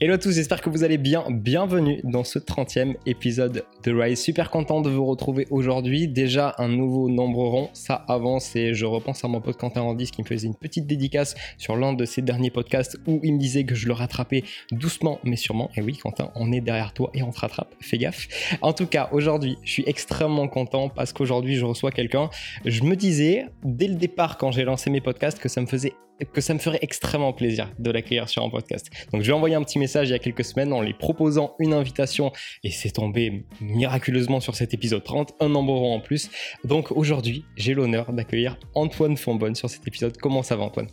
Hello à tous, j'espère que vous allez bien. Bienvenue dans ce 30e épisode de Rise. Super content de vous retrouver aujourd'hui. Déjà un nouveau nombre rond, ça avance et je repense à mon pote Quentin Randis qui me faisait une petite dédicace sur l'un de ses derniers podcasts où il me disait que je le rattrapais doucement mais sûrement. Et oui, Quentin, on est derrière toi et on te rattrape. Fais gaffe. En tout cas, aujourd'hui, je suis extrêmement content parce qu'aujourd'hui, je reçois quelqu'un. Je me disais dès le départ quand j'ai lancé mes podcasts que ça me faisait que ça me ferait extrêmement plaisir de l'accueillir sur un podcast. Donc je lui ai envoyé un petit message il y a quelques semaines en lui proposant une invitation et c'est tombé miraculeusement sur cet épisode 30, un nombre en plus. Donc aujourd'hui, j'ai l'honneur d'accueillir Antoine Fonbonne sur cet épisode. Comment ça va Antoine?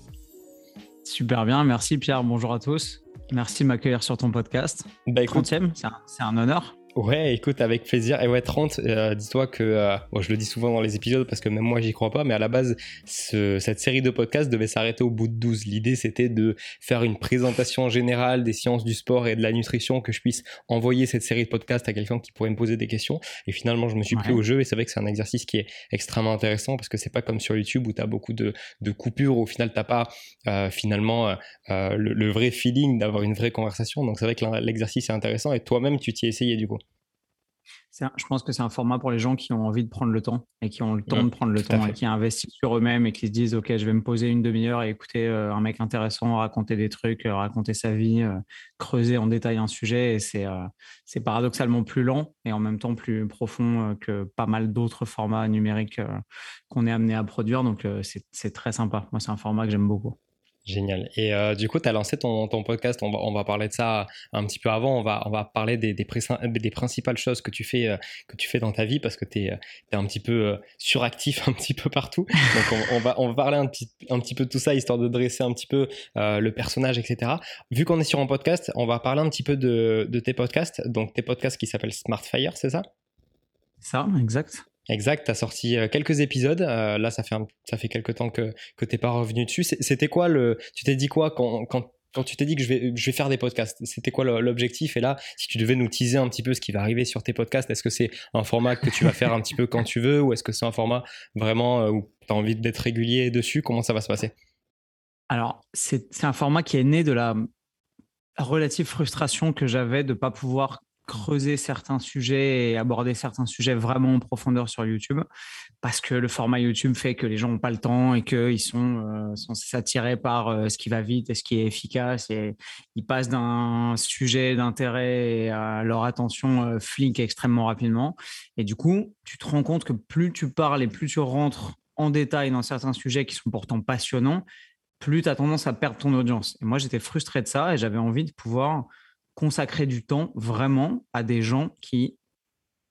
Super bien, merci Pierre, bonjour à tous. Merci de m'accueillir sur ton podcast. Bah, 30e, c'est un honneur. Ouais, écoute, avec plaisir. Et ouais, 30, euh, dis-toi que, euh, je le dis souvent dans les épisodes parce que même moi, j'y crois pas, mais à la base, cette série de podcasts devait s'arrêter au bout de 12. L'idée, c'était de faire une présentation générale des sciences du sport et de la nutrition, que je puisse envoyer cette série de podcasts à quelqu'un qui pourrait me poser des questions. Et finalement, je me suis pris au jeu et c'est vrai que c'est un exercice qui est extrêmement intéressant parce que c'est pas comme sur YouTube où tu as beaucoup de, de, coupures, où au final, t'as pas euh, finalement le, le vrai feeling d'avoir une vraie conversation. Donc c'est vrai que l'exercice est intéressant et toi-même, tu t'y es essayé du coup je pense que c'est un format pour les gens qui ont envie de prendre le temps et qui ont le temps de prendre le temps et qui investissent sur eux-mêmes et qui se disent Ok, je vais me poser une demi-heure et écouter euh, un mec intéressant raconter des trucs, euh, raconter sa vie, euh, creuser en détail un sujet. Et c'est, c'est paradoxalement plus lent et en même temps plus profond que pas mal d'autres formats numériques qu'on est amené à produire. Donc, c'est, c'est très sympa. Moi, c'est un format que j'aime beaucoup. Génial. Et euh, du coup, tu as lancé ton, ton podcast, on va, on va parler de ça un petit peu avant, on va, on va parler des, des, des principales choses que tu, fais, euh, que tu fais dans ta vie parce que tu es, es, un petit peu euh, suractif un petit peu partout. Donc on, va, on va parler un petit, un petit peu de tout ça, histoire de dresser un petit peu le personnage, etc. Vu qu'on est sur un podcast, on va parler un petit peu de, de tes podcasts. Donc tes podcasts qui s'appellent Smartfire, c'est ça? Ça, exact. Exact, tu as sorti euh, quelques épisodes. Euh, là, ça fait, ça fait quelques temps que, que tu pas revenu dessus. C'était quoi le. Tu t'es dit quoi quand, quand, quand tu t'es dit que je vais, je vais faire des podcasts? C'était quoi l'objectif? Et là, si tu devais nous teaser un petit peu ce qui va arriver sur tes podcasts, est-ce que c'est un format que tu vas faire un petit peu quand tu veux ou est-ce que c'est un format vraiment euh, où tu as envie d'être régulier dessus? Comment ça va se passer? Alors, c'est un format qui est né de la relative frustration que j'avais de ne pas pouvoir creuser certains sujets et aborder certains sujets vraiment en profondeur sur YouTube parce que le format YouTube fait que les gens n'ont pas le temps et qu'ils sont euh, censés s'attirer par euh, ce qui va vite et ce qui est efficace et ils passent d'un sujet d'intérêt à leur attention euh, flic extrêmement rapidement. Et du coup tu te rends compte que plus tu parles et plus tu rentres en détail dans certains sujets qui sont pourtant passionnants plus tu as tendance à perdre ton audience. Et moi j'étais frustré de ça et j'avais envie de pouvoir consacrer du temps vraiment à des gens qui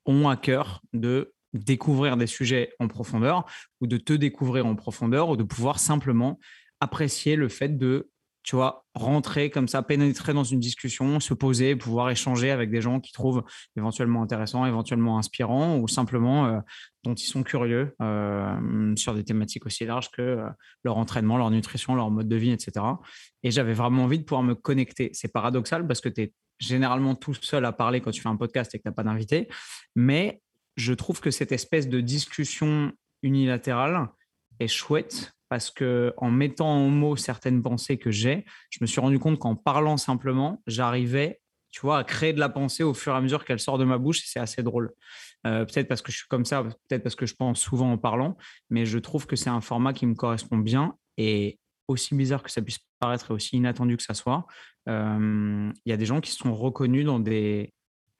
ont à cœur de découvrir des sujets en profondeur ou de te découvrir en profondeur ou de pouvoir simplement apprécier le fait de tu vois, rentrer comme ça, pénétrer dans une discussion, se poser, pouvoir échanger avec des gens qui trouvent éventuellement intéressants, éventuellement inspirants ou simplement euh, dont ils sont curieux euh, sur des thématiques aussi larges que euh, leur entraînement, leur nutrition, leur mode de vie, etc. Et j'avais vraiment envie de pouvoir me connecter. C'est paradoxal parce que tu es généralement tout seul à parler quand tu fais un podcast et que tu n'as pas d'invité, mais je trouve que cette espèce de discussion unilatérale est chouette parce que en mettant en mots certaines pensées que j'ai, je me suis rendu compte qu'en parlant simplement, j'arrivais, tu vois, à créer de la pensée au fur et à mesure qu'elle sort de ma bouche. C'est assez drôle. Euh, peut-être parce que je suis comme ça, peut-être parce que je pense souvent en parlant, mais je trouve que c'est un format qui me correspond bien. Et aussi bizarre que ça puisse paraître et aussi inattendu que ça soit, euh, il y a des gens qui sont reconnus dans des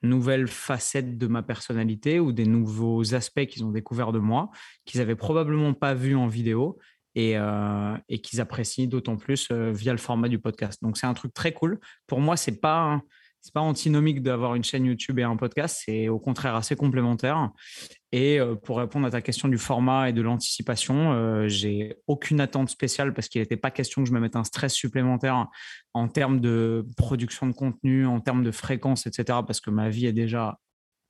nouvelles facettes de ma personnalité ou des nouveaux aspects qu'ils ont découverts de moi, qu'ils n'avaient probablement pas vu en vidéo euh, et, qu'ils apprécient d'autant plus euh, via le format du podcast. Donc c'est un truc très cool. Pour moi, c'est pas c'est pas antinomique d'avoir une chaîne YouTube et un podcast, c'est au contraire assez complémentaire. Et euh, pour répondre à ta question du format et de l'anticipation, j'ai aucune attente spéciale parce qu'il n'était pas question que je me mette un stress supplémentaire en termes de production de contenu, en termes de fréquence, etc. Parce que ma vie est déjà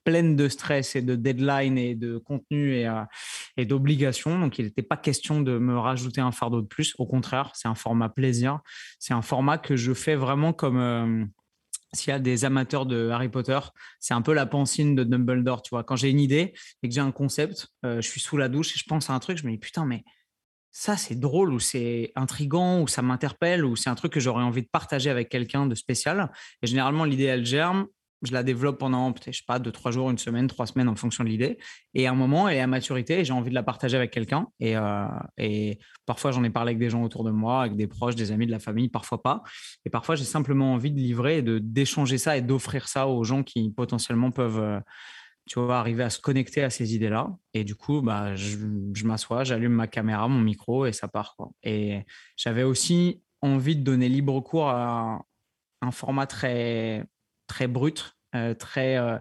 pleine de stress et de deadline et de contenu et, euh, et d'obligations. Donc, il n'était pas question de me rajouter un fardeau de plus. Au contraire, c'est un format plaisir. C'est un format que je fais vraiment comme euh, s'il y a des amateurs de Harry Potter, c'est un peu la pensine de Dumbledore. Tu vois, quand j'ai une idée et que j'ai un concept, euh, je suis sous la douche et je pense à un truc, je me dis putain, mais ça c'est drôle ou c'est intrigant ou ça m'interpelle ou c'est un truc que j'aurais envie de partager avec quelqu'un de spécial. Et généralement, l'idée, elle germe. Je la développe pendant, peut-être, je sais pas, deux, trois jours, une semaine, trois semaines en fonction de l'idée. Et à un moment, elle est à maturité j'ai envie de la partager avec quelqu'un. Et, euh, et parfois, j'en ai parlé avec des gens autour de moi, avec des proches, des amis, de la famille, parfois pas. Et parfois, j'ai simplement envie de livrer de, d'échanger ça et d'offrir ça aux gens qui potentiellement peuvent, euh, tu vois, arriver à se connecter à ces idées-là. Et du coup, bah, je, m'assois, j'allume ma caméra, mon micro et ça part. Et j'avais aussi envie de donner libre cours à un format très, très brut, très, euh,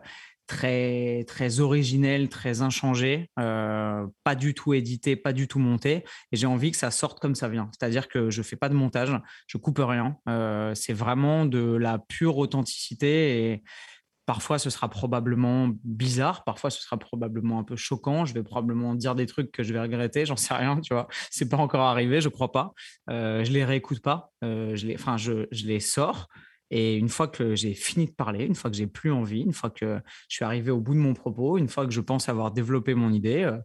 très, très originel, très inchangé, euh, pas du tout édité, pas du tout monté. Et j'ai envie que ça sorte comme ça vient. C'est-à-dire que je fais pas de montage, je coupe rien. c'est vraiment de la pure authenticité et Parfois, ce sera probablement bizarre, parfois, ce sera probablement un peu choquant. Je vais probablement dire des trucs que je vais regretter, j'en sais rien, tu vois. C'est pas encore arrivé, je crois pas. Euh, je les réécoute pas, euh, je les, je, je, les sors. Et une fois que j'ai fini de parler, une fois que j'ai plus envie, une fois que je suis arrivé au bout de mon propos, une fois que je pense avoir développé mon idée, euh,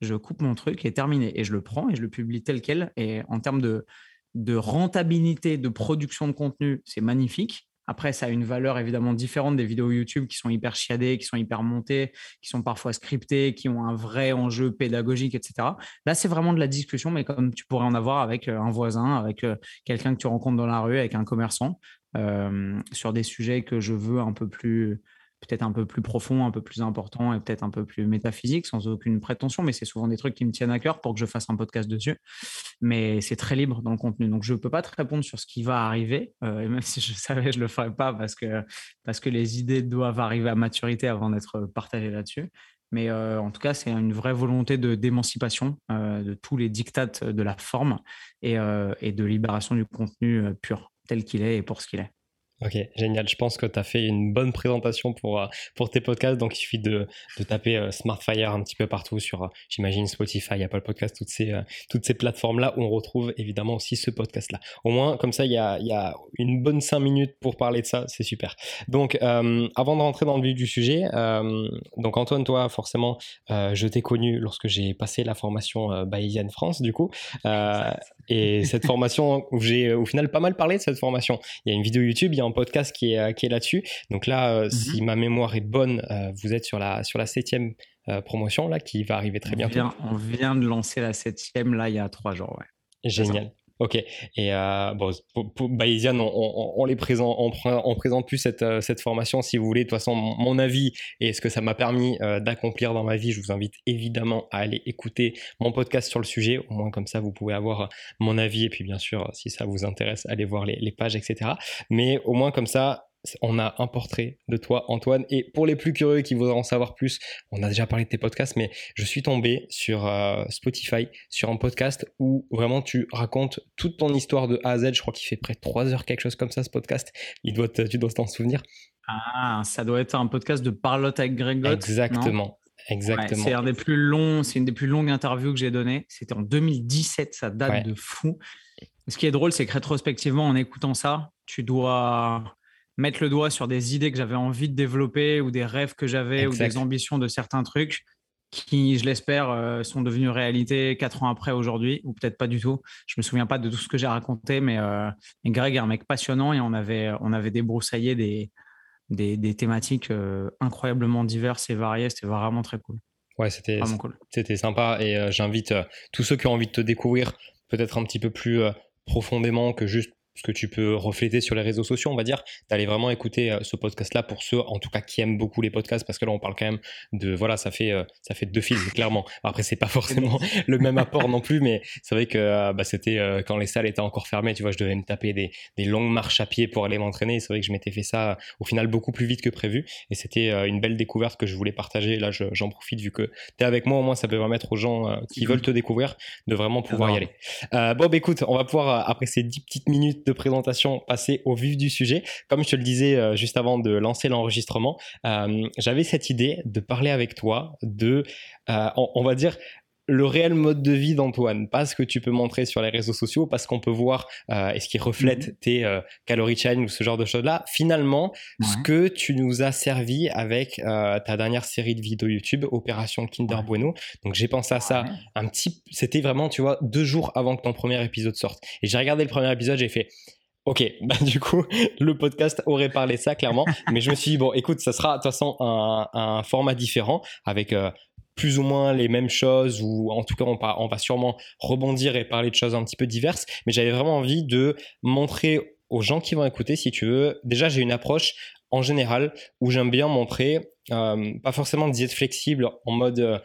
je coupe mon truc et terminé. Et je le prends et je le publie tel quel. Et en termes de, de rentabilité de production de contenu, c'est magnifique. Après, ça a une valeur évidemment différente des vidéos YouTube qui sont hyper chiadées, qui sont hyper montées, qui sont parfois scriptées, qui ont un vrai enjeu pédagogique, etc. Là, c'est vraiment de la discussion, mais comme tu pourrais en avoir avec euh, un voisin, avec euh, quelqu'un que tu rencontres dans la rue, avec un commerçant, sur des sujets que je veux un peu plus peut-être un peu plus profond, un peu plus important et peut-être un peu plus métaphysique, sans aucune prétention, mais c'est souvent des trucs qui me tiennent à cœur pour que je fasse un podcast dessus. Mais c'est très libre dans le contenu. Donc, je ne peux pas te répondre sur ce qui va arriver. Euh, et même si je savais, je ne le ferais pas parce que, les idées doivent arriver à maturité avant d'être partagées là-dessus. Mais euh, en tout cas, c'est une vraie volonté de d'émancipation euh, de tous les dictates de la forme et, et de libération du contenu pur, tel qu'il est et pour ce qu'il est. Ok, génial. Je pense que tu as fait une bonne présentation pour, euh, pour tes podcasts. Donc, il suffit de, de taper euh, Smartfire un petit peu partout sur, euh, j'imagine, Spotify, Apple Podcast, toutes ces, toutes ces plateformes-là où on retrouve évidemment aussi ce podcast-là. Au moins, comme ça, il y a, y a une bonne cinq minutes pour parler de ça. C'est super. Donc, avant de rentrer dans le vif du sujet, donc Antoine, toi, forcément, je t'ai connu lorsque j'ai passé la formation Bayesian France, du coup. et cette formation, où j'ai au final pas mal parlé de cette formation. Il y a une vidéo YouTube, il y a podcast qui est, euh, qui est là-dessus. Donc là, euh, si mhm. ma mémoire est bonne, euh, vous êtes sur la, sur la septième promotion là, qui va arriver très bientôt. on vient de lancer la septième là il y a trois jours. Ouais. Génial. Ok. Et euh, bon, Bayesian, on, les présente, on, présente plus cette, euh, cette formation si vous voulez. De toute façon, mon, avis et ce que ça m'a permis euh, d'accomplir dans ma vie, je vous invite évidemment à aller écouter mon podcast sur le sujet. Au moins comme ça, vous pouvez avoir mon avis et puis bien sûr, si ça vous intéresse, allez voir les pages, etc. Mais au moins comme ça, on a un portrait de toi, Antoine. Et pour les plus curieux qui voudraient en savoir plus, on a déjà parlé de tes podcasts, mais je suis tombé sur euh, Spotify, sur un podcast où vraiment tu racontes toute ton histoire de A à Z. Je crois qu'il fait près de 3 heures, quelque chose comme ça, ce podcast. Il doit tu dois t'en souvenir. Ah, ça doit être un podcast de Parlotte avec Greg Exactement. Exactement. c'est un des plus longs, c'est une des plus longues interviews que j'ai données. C'était en 2017, ça date de fou. Ce qui est drôle, c'est que rétrospectivement, en écoutant ça, tu dois mettre le doigt sur des idées que j'avais envie de développer ou des rêves que j'avais ou des ambitions de certains trucs qui, je l'espère, euh, sont devenus réalité quatre ans après aujourd'hui, ou peut-être pas du tout. Je me souviens pas de tout ce que j'ai raconté, mais, euh, Greg est un mec passionnant et on avait, on avait débroussaillé des, des, thématiques euh, incroyablement diverses et variées. C'était vraiment très cool. Ouais, c'était cool. C'était sympa et j'invite tous ceux qui ont envie de te découvrir peut-être un petit peu plus profondément que juste ce que tu peux refléter sur les réseaux sociaux, on va dire, d'aller vraiment écouter euh, ce podcast-là pour ceux, en tout cas, qui aiment beaucoup les podcasts, parce que là, on parle quand même de, voilà, ça fait, euh, ça fait deux films, clairement. Après, c'est pas forcément le même apport non plus, mais c'est vrai que euh, bah, c'était quand les salles étaient encore fermées, tu vois, je devais me taper des, des longues marches à pied pour aller m'entraîner. C'est vrai que je m'étais fait ça au final beaucoup plus vite que prévu, et c'était une belle découverte que je voulais partager. Là, j'en profite vu que tu es avec moi, au moins, ça peut permettre aux gens qui veulent te découvrir de vraiment pouvoir y aller. Bob, écoute, on va pouvoir, après ces dix petites minutes de présentation, passer au vif du sujet. Comme je te le disais euh, juste avant de lancer l'enregistrement, euh, j'avais cette idée de parler avec toi de, euh, on, va dire, le réel mode de vie d'Antoine, pas ce que tu peux montrer sur les réseaux sociaux, parce qu'on peut voir euh, ce qui reflète mhm. tes euh, calories challenge ou ce genre de choses-là. Finalement, ce que tu nous as servi avec euh, ta dernière série de vidéos YouTube, Opération Kinder Bueno. Donc j'ai pensé à ça un petit, c'était vraiment, tu vois, deux jours avant que ton premier épisode sorte. Et j'ai regardé le premier épisode, j'ai fait. Ok, bah du coup, le podcast aurait parlé ça clairement, mais je me suis dit bon, écoute, ça sera de toute façon un, un format différent avec euh, plus ou moins les mêmes choses, ou en tout cas on, on va sûrement rebondir et parler de choses un petit peu diverses, mais j'avais vraiment envie de montrer aux gens qui vont écouter, si tu veux, déjà j'ai une approche en général où j'aime bien montrer, euh, pas forcément diète flexible en mode euh,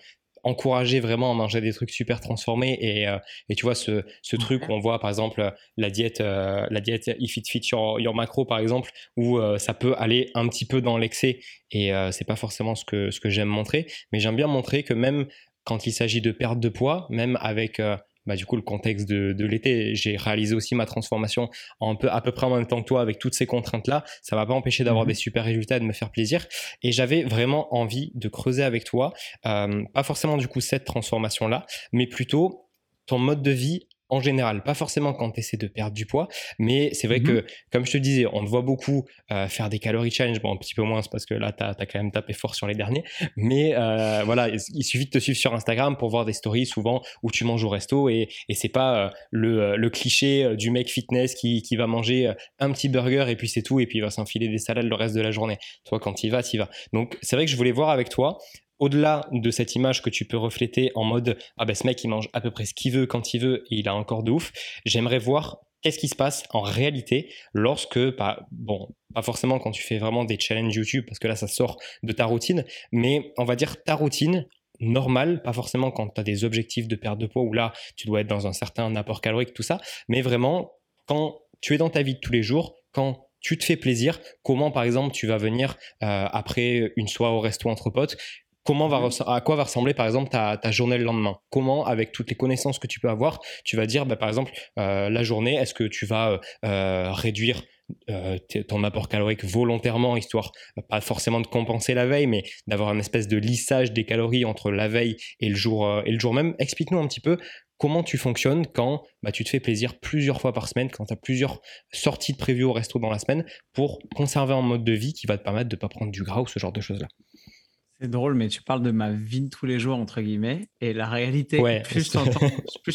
encourager vraiment à manger des trucs super transformés et, euh, et tu vois ce, ce truc où on voit par exemple la diète euh, la diète if it fit your, your macro par exemple où euh, ça peut aller un petit peu dans l'excès et c'est pas forcément ce que ce que j'aime montrer. Mais j'aime bien montrer que même quand il s'agit de perte de poids même avec bah, du coup le contexte de, de l'été. J'ai réalisé aussi ma transformation en peu, à peu près en même temps que toi avec toutes ces contraintes-là. Ça m'a pas empêché d'avoir mhm. des super résultats et de me faire plaisir. Et j'avais vraiment envie de creuser avec toi, euh, pas forcément du coup cette transformation-là, mais plutôt ton mode de vie en général, pas forcément quand tu essaies de perdre du poids, mais c'est vrai mmh que, comme je te disais, on te voit beaucoup euh, faire des calories challenge, bon, un petit peu moins, parce que là, tu as, quand même tapé fort sur les derniers, mais euh, voilà, il, suffit de te suivre sur Instagram pour voir des stories souvent où tu manges au resto et, et c'est pas euh, le, le, cliché du mec fitness qui, qui va manger un petit burger et puis c'est tout, et puis il va s'enfiler des salades le reste de la journée. Toi, quand il va, y vas. Donc, c'est vrai que je voulais voir avec toi au-delà de cette image que tu peux refléter en mode ah ben ce mec il mange à peu près ce qu'il veut quand il veut et il a encore de ouf, j'aimerais voir qu'est-ce qui se passe en réalité lorsque, pas, bon, pas forcément quand tu fais vraiment des challenges YouTube parce que là ça sort de ta routine, mais on va dire ta routine normale, pas forcément quand tu as des objectifs de perte de poids où là tu dois être dans un certain apport calorique, tout ça, mais vraiment quand tu es dans ta vie de tous les jours, quand tu te fais plaisir, comment par exemple tu vas venir euh, après une soirée au resto entre potes, comment va à quoi va ressembler par exemple ta, journée le lendemain? Comment, avec toutes les connaissances que tu peux avoir, tu vas dire, bah, par exemple, euh, la journée, est-ce que tu vas euh, réduire euh, ton apport calorique volontairement, histoire pas forcément de compenser la veille, mais d'avoir un espèce de lissage des calories entre la veille et le jour, et le jour même? Explique-nous un petit peu comment tu fonctionnes quand bah, tu te fais plaisir plusieurs fois par semaine, quand tu as plusieurs sorties de prévues au resto dans la semaine, pour conserver un mode de vie qui va te permettre de ne pas prendre du gras ou ce genre de choses-là. C'est drôle, mais tu parles de ma vie de tous les jours, entre guillemets. Et la réalité, plus tu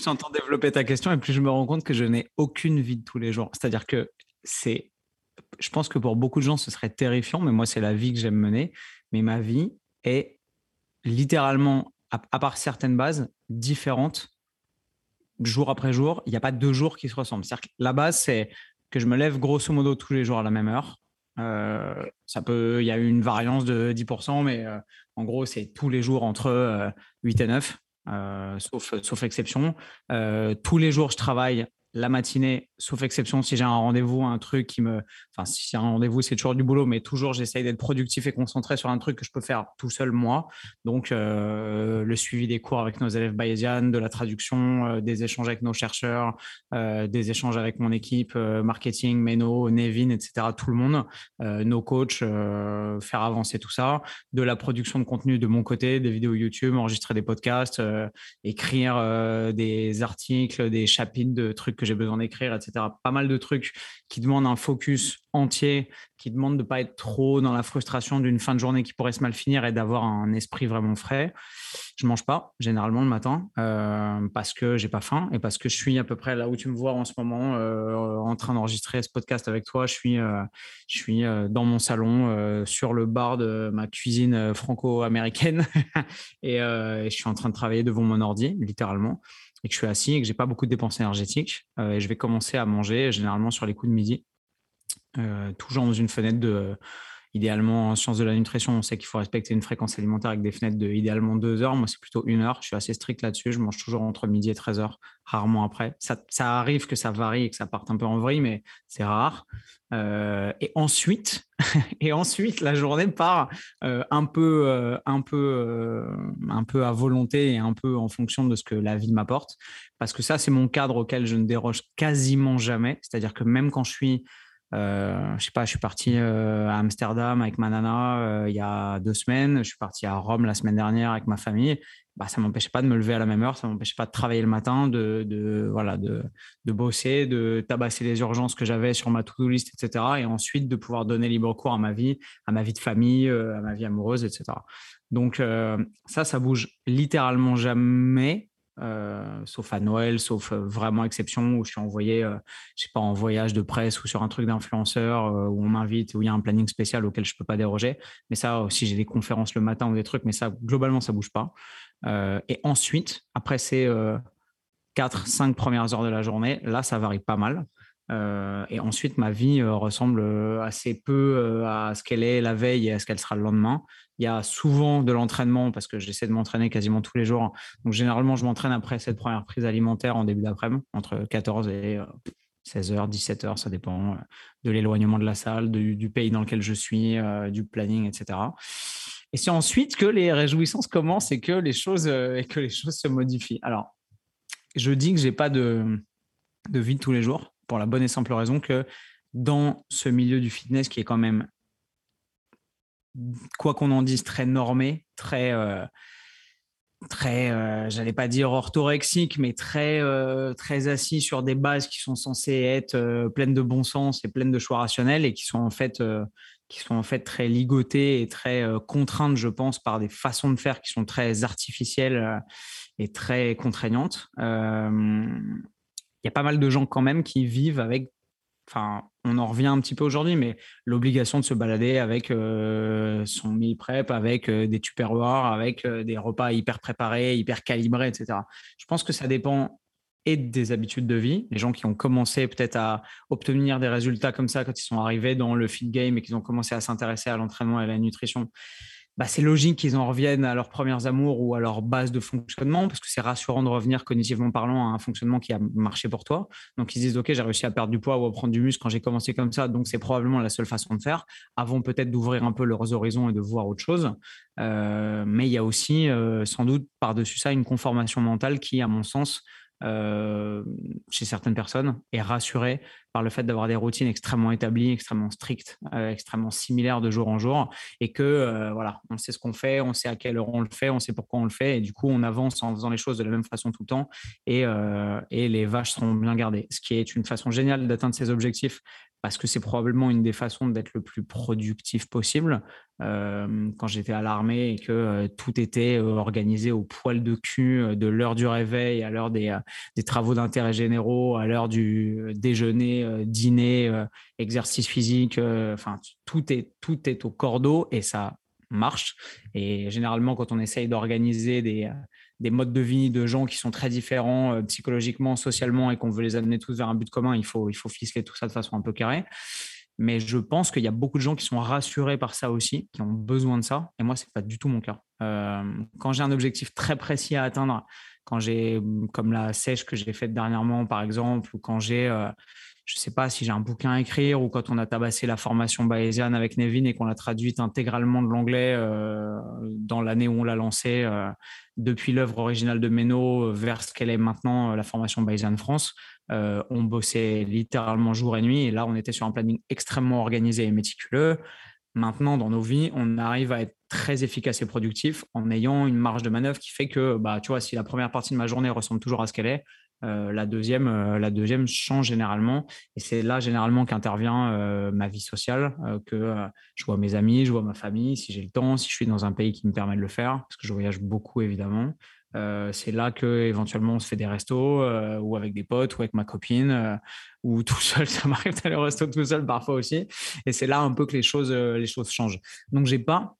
entends développer ta question, et plus je me rends compte que je n'ai aucune vie de tous les jours. C'est-à-dire que c'est. Je pense que pour beaucoup de gens, ce serait terrifiant, mais moi, c'est la vie que j'aime mener. Mais ma vie est littéralement, à, part certaines bases, différente jour après jour. Il n'y a pas deux jours qui se ressemblent. C'est-à-dire que la base, c'est que je me lève grosso modo tous les jours à la même heure. Euh, ça peut, il y a une variance de 10%, mais euh, en gros, c'est tous les jours entre 8 euh, et 9, sauf, sauf exception. tous les jours, je travaille la matinée, sauf exception si j'ai un rendez-vous, un truc qui me. Enfin, si j'ai un rendez-vous, c'est toujours du boulot, mais toujours j'essaye d'être productif et concentré sur un truc que je peux faire tout seul moi. Donc, euh, le suivi des cours avec nos élèves bayésianes, de la traduction, euh, des échanges avec nos chercheurs, euh, des échanges avec mon équipe, marketing, Meno, Nevin, etc., tout le monde, nos coachs, faire avancer tout ça, de la production de contenu de mon côté, des vidéos YouTube, enregistrer des podcasts, écrire des articles, des chapitres de trucs que j'ai besoin d'écrire, etc. Pas mal de trucs qui demandent un focus entier, qui demandent de ne pas être trop dans la frustration d'une fin de journée qui pourrait se mal finir et d'avoir un esprit vraiment frais. Je mange pas généralement le matin euh, parce que j'ai pas faim et parce que je suis à peu près là où tu me vois en ce moment euh, en train d'enregistrer ce podcast avec toi. Je suis, euh, je suis dans mon salon sur le bar de ma cuisine franco-américaine et, et je suis en train de travailler devant mon ordi littéralement et que je suis assis et que j'ai pas beaucoup de dépenses énergétiques euh, et je vais commencer à manger généralement sur les coups de midi, euh, toujours dans une fenêtre de idéalement en sciences de la nutrition, on sait qu'il faut respecter une fréquence alimentaire avec des fenêtres de idéalement deux heures. Moi, c'est plutôt une heure. Je suis assez strict là-dessus. Je mange toujours entre midi et 13 heures, rarement après. Ça, arrive que ça varie et que ça parte un peu en vrille, mais c'est rare. Euh, et ensuite, et ensuite, la journée part euh, un peu, euh, un peu, un peu à volonté et un peu en fonction de ce que la vie m'apporte, parce que ça, c'est mon cadre auquel je ne déroge quasiment jamais. C'est-à-dire que même quand je suis Euh, je sais pas, je suis parti euh, à Amsterdam avec ma nana euh, il y a deux semaines. Je suis parti à Rome la semaine dernière avec ma famille. Bah, ça m'empêchait pas de me lever à la même heure, ça m'empêchait pas de travailler le matin, de, de voilà, de, de, bosser, de tabasser les urgences que j'avais sur ma to-do list, etc. Et ensuite de pouvoir donner libre cours à ma vie, à ma vie de famille, à ma vie amoureuse, etc. Donc ça, ça bouge littéralement jamais. Euh, sauf à Noël, sauf euh, vraiment exception où je suis envoyé, euh, je sais pas, en voyage de presse ou sur un truc d'influenceur où on m'invite, où il y a un planning spécial auquel je peux pas déroger. Mais ça aussi, j'ai des conférences le matin ou des trucs, mais ça, globalement, ça bouge pas. et ensuite, après ces 4, 5 premières heures de la journée, là, ça varie pas mal. Et ensuite, ma vie ressemble assez peu à ce qu'elle est la veille et à ce qu'elle sera le lendemain. Il y a souvent de l'entraînement parce que j'essaie de m'entraîner quasiment tous les jours. Donc, généralement, je m'entraîne après cette première prise alimentaire en début d'après-midi, entre 14 et 16h, 17h, ça dépend de l'éloignement de la salle, du, pays dans lequel je suis, du planning, etc. Et c'est ensuite que les réjouissances commencent et que les choses, et que les choses se modifient. Alors, je dis que je n'ai pas de, de vie de tous les jours pour la bonne et simple raison que dans ce milieu du fitness qui est quand même quoi qu'on en dise, très normé, très, euh, très, euh, j'allais pas dire orthorexique, mais très, euh, très assis sur des bases qui sont censées être pleines de bon sens et pleines de choix rationnels et qui sont en fait, qui sont en fait très ligotées et très contraintes, je pense, par des façons de faire qui sont très artificielles et très contraignantes. Il y a pas mal de gens quand même qui vivent avec enfin, on en revient un petit peu aujourd'hui, mais l'obligation de se balader avec euh, son meal prep, avec euh, des tupperwares, avec euh, des repas hyper préparés, hyper calibrés, etc. Je pense que ça dépend et des habitudes de vie. Les gens qui ont commencé peut-être à obtenir des résultats comme ça quand ils sont arrivés dans le fit game et qu'ils ont commencé à s'intéresser à l'entraînement et à la nutrition, bah, c'est logique qu'ils en reviennent à leurs premières amours ou à leur base de fonctionnement, parce que c'est rassurant de revenir cognitivement parlant à un fonctionnement qui a marché pour toi. Donc ils se disent, OK, j'ai réussi à perdre du poids ou à prendre du muscle quand j'ai commencé comme ça, donc c'est probablement la seule façon de faire, avant peut-être d'ouvrir un peu leurs horizons et de voir autre chose. Euh, mais il y a aussi euh, sans doute par-dessus ça une conformation mentale qui, à mon sens, euh, chez certaines personnes est rassuré par le fait d'avoir des routines extrêmement établies, extrêmement strictes, euh, extrêmement similaires de jour en jour, et que euh, voilà, on sait ce qu'on fait, on sait à quelle heure on le fait, on sait pourquoi on le fait, et du coup on avance en faisant les choses de la même façon tout le temps, et, et les vaches seront bien gardées. Ce qui est une façon géniale d'atteindre ses objectifs, parce que c'est probablement une des façons d'être le plus productif possible. Euh, quand j'étais à l'armée et que euh, tout était euh, organisé au poil de cul de l'heure du réveil à l'heure des, travaux d'intérêt généraux, à l'heure du déjeuner, dîner, exercice physique, enfin tout est, tout est au cordeau et ça marche. Et généralement, quand on essaye d'organiser des, des modes de vie de gens qui sont très différents euh, psychologiquement, socialement et qu'on veut les amener tous vers un but commun, il faut, il faut ficeler tout ça de façon un peu carrée. Mais je pense qu'il y a beaucoup de gens qui sont rassurés par ça aussi, qui ont besoin de ça. Et moi, ce n'est pas du tout mon cas. Euh, quand j'ai un objectif très précis à atteindre, quand j'ai, comme la sèche que j'ai faite dernièrement, par exemple, ou quand j'ai, euh, je ne sais pas si j'ai un bouquin à écrire ou quand on a tabassé la formation bayésienne avec Nevin et qu'on l'a traduite intégralement de l'anglais euh, dans l'année où on l'a lancée, euh, depuis l'œuvre originale de Meno vers ce qu'elle est maintenant, euh, la formation bayésienne France, on bossait littéralement jour et nuit et là on était sur un planning extrêmement organisé et méticuleux. Maintenant, dans nos vies, on arrive à être très efficace et productif en ayant une marge de manœuvre qui fait que, bah, tu vois, si la première partie de ma journée ressemble toujours à ce qu'elle est, euh, la, deuxième, euh, la deuxième change généralement. Et c'est là généralement qu'intervient euh, ma vie sociale, que je vois mes amis, je vois ma famille, si j'ai le temps, si je suis dans un pays qui me permet de le faire, parce que je voyage beaucoup évidemment. c'est là que éventuellement on se fait des restos ou avec des potes ou avec ma copine ou tout seul ça m'arrive d'aller au resto tout seul parfois aussi et c'est là un peu que les choses les choses changent donc j'ai pas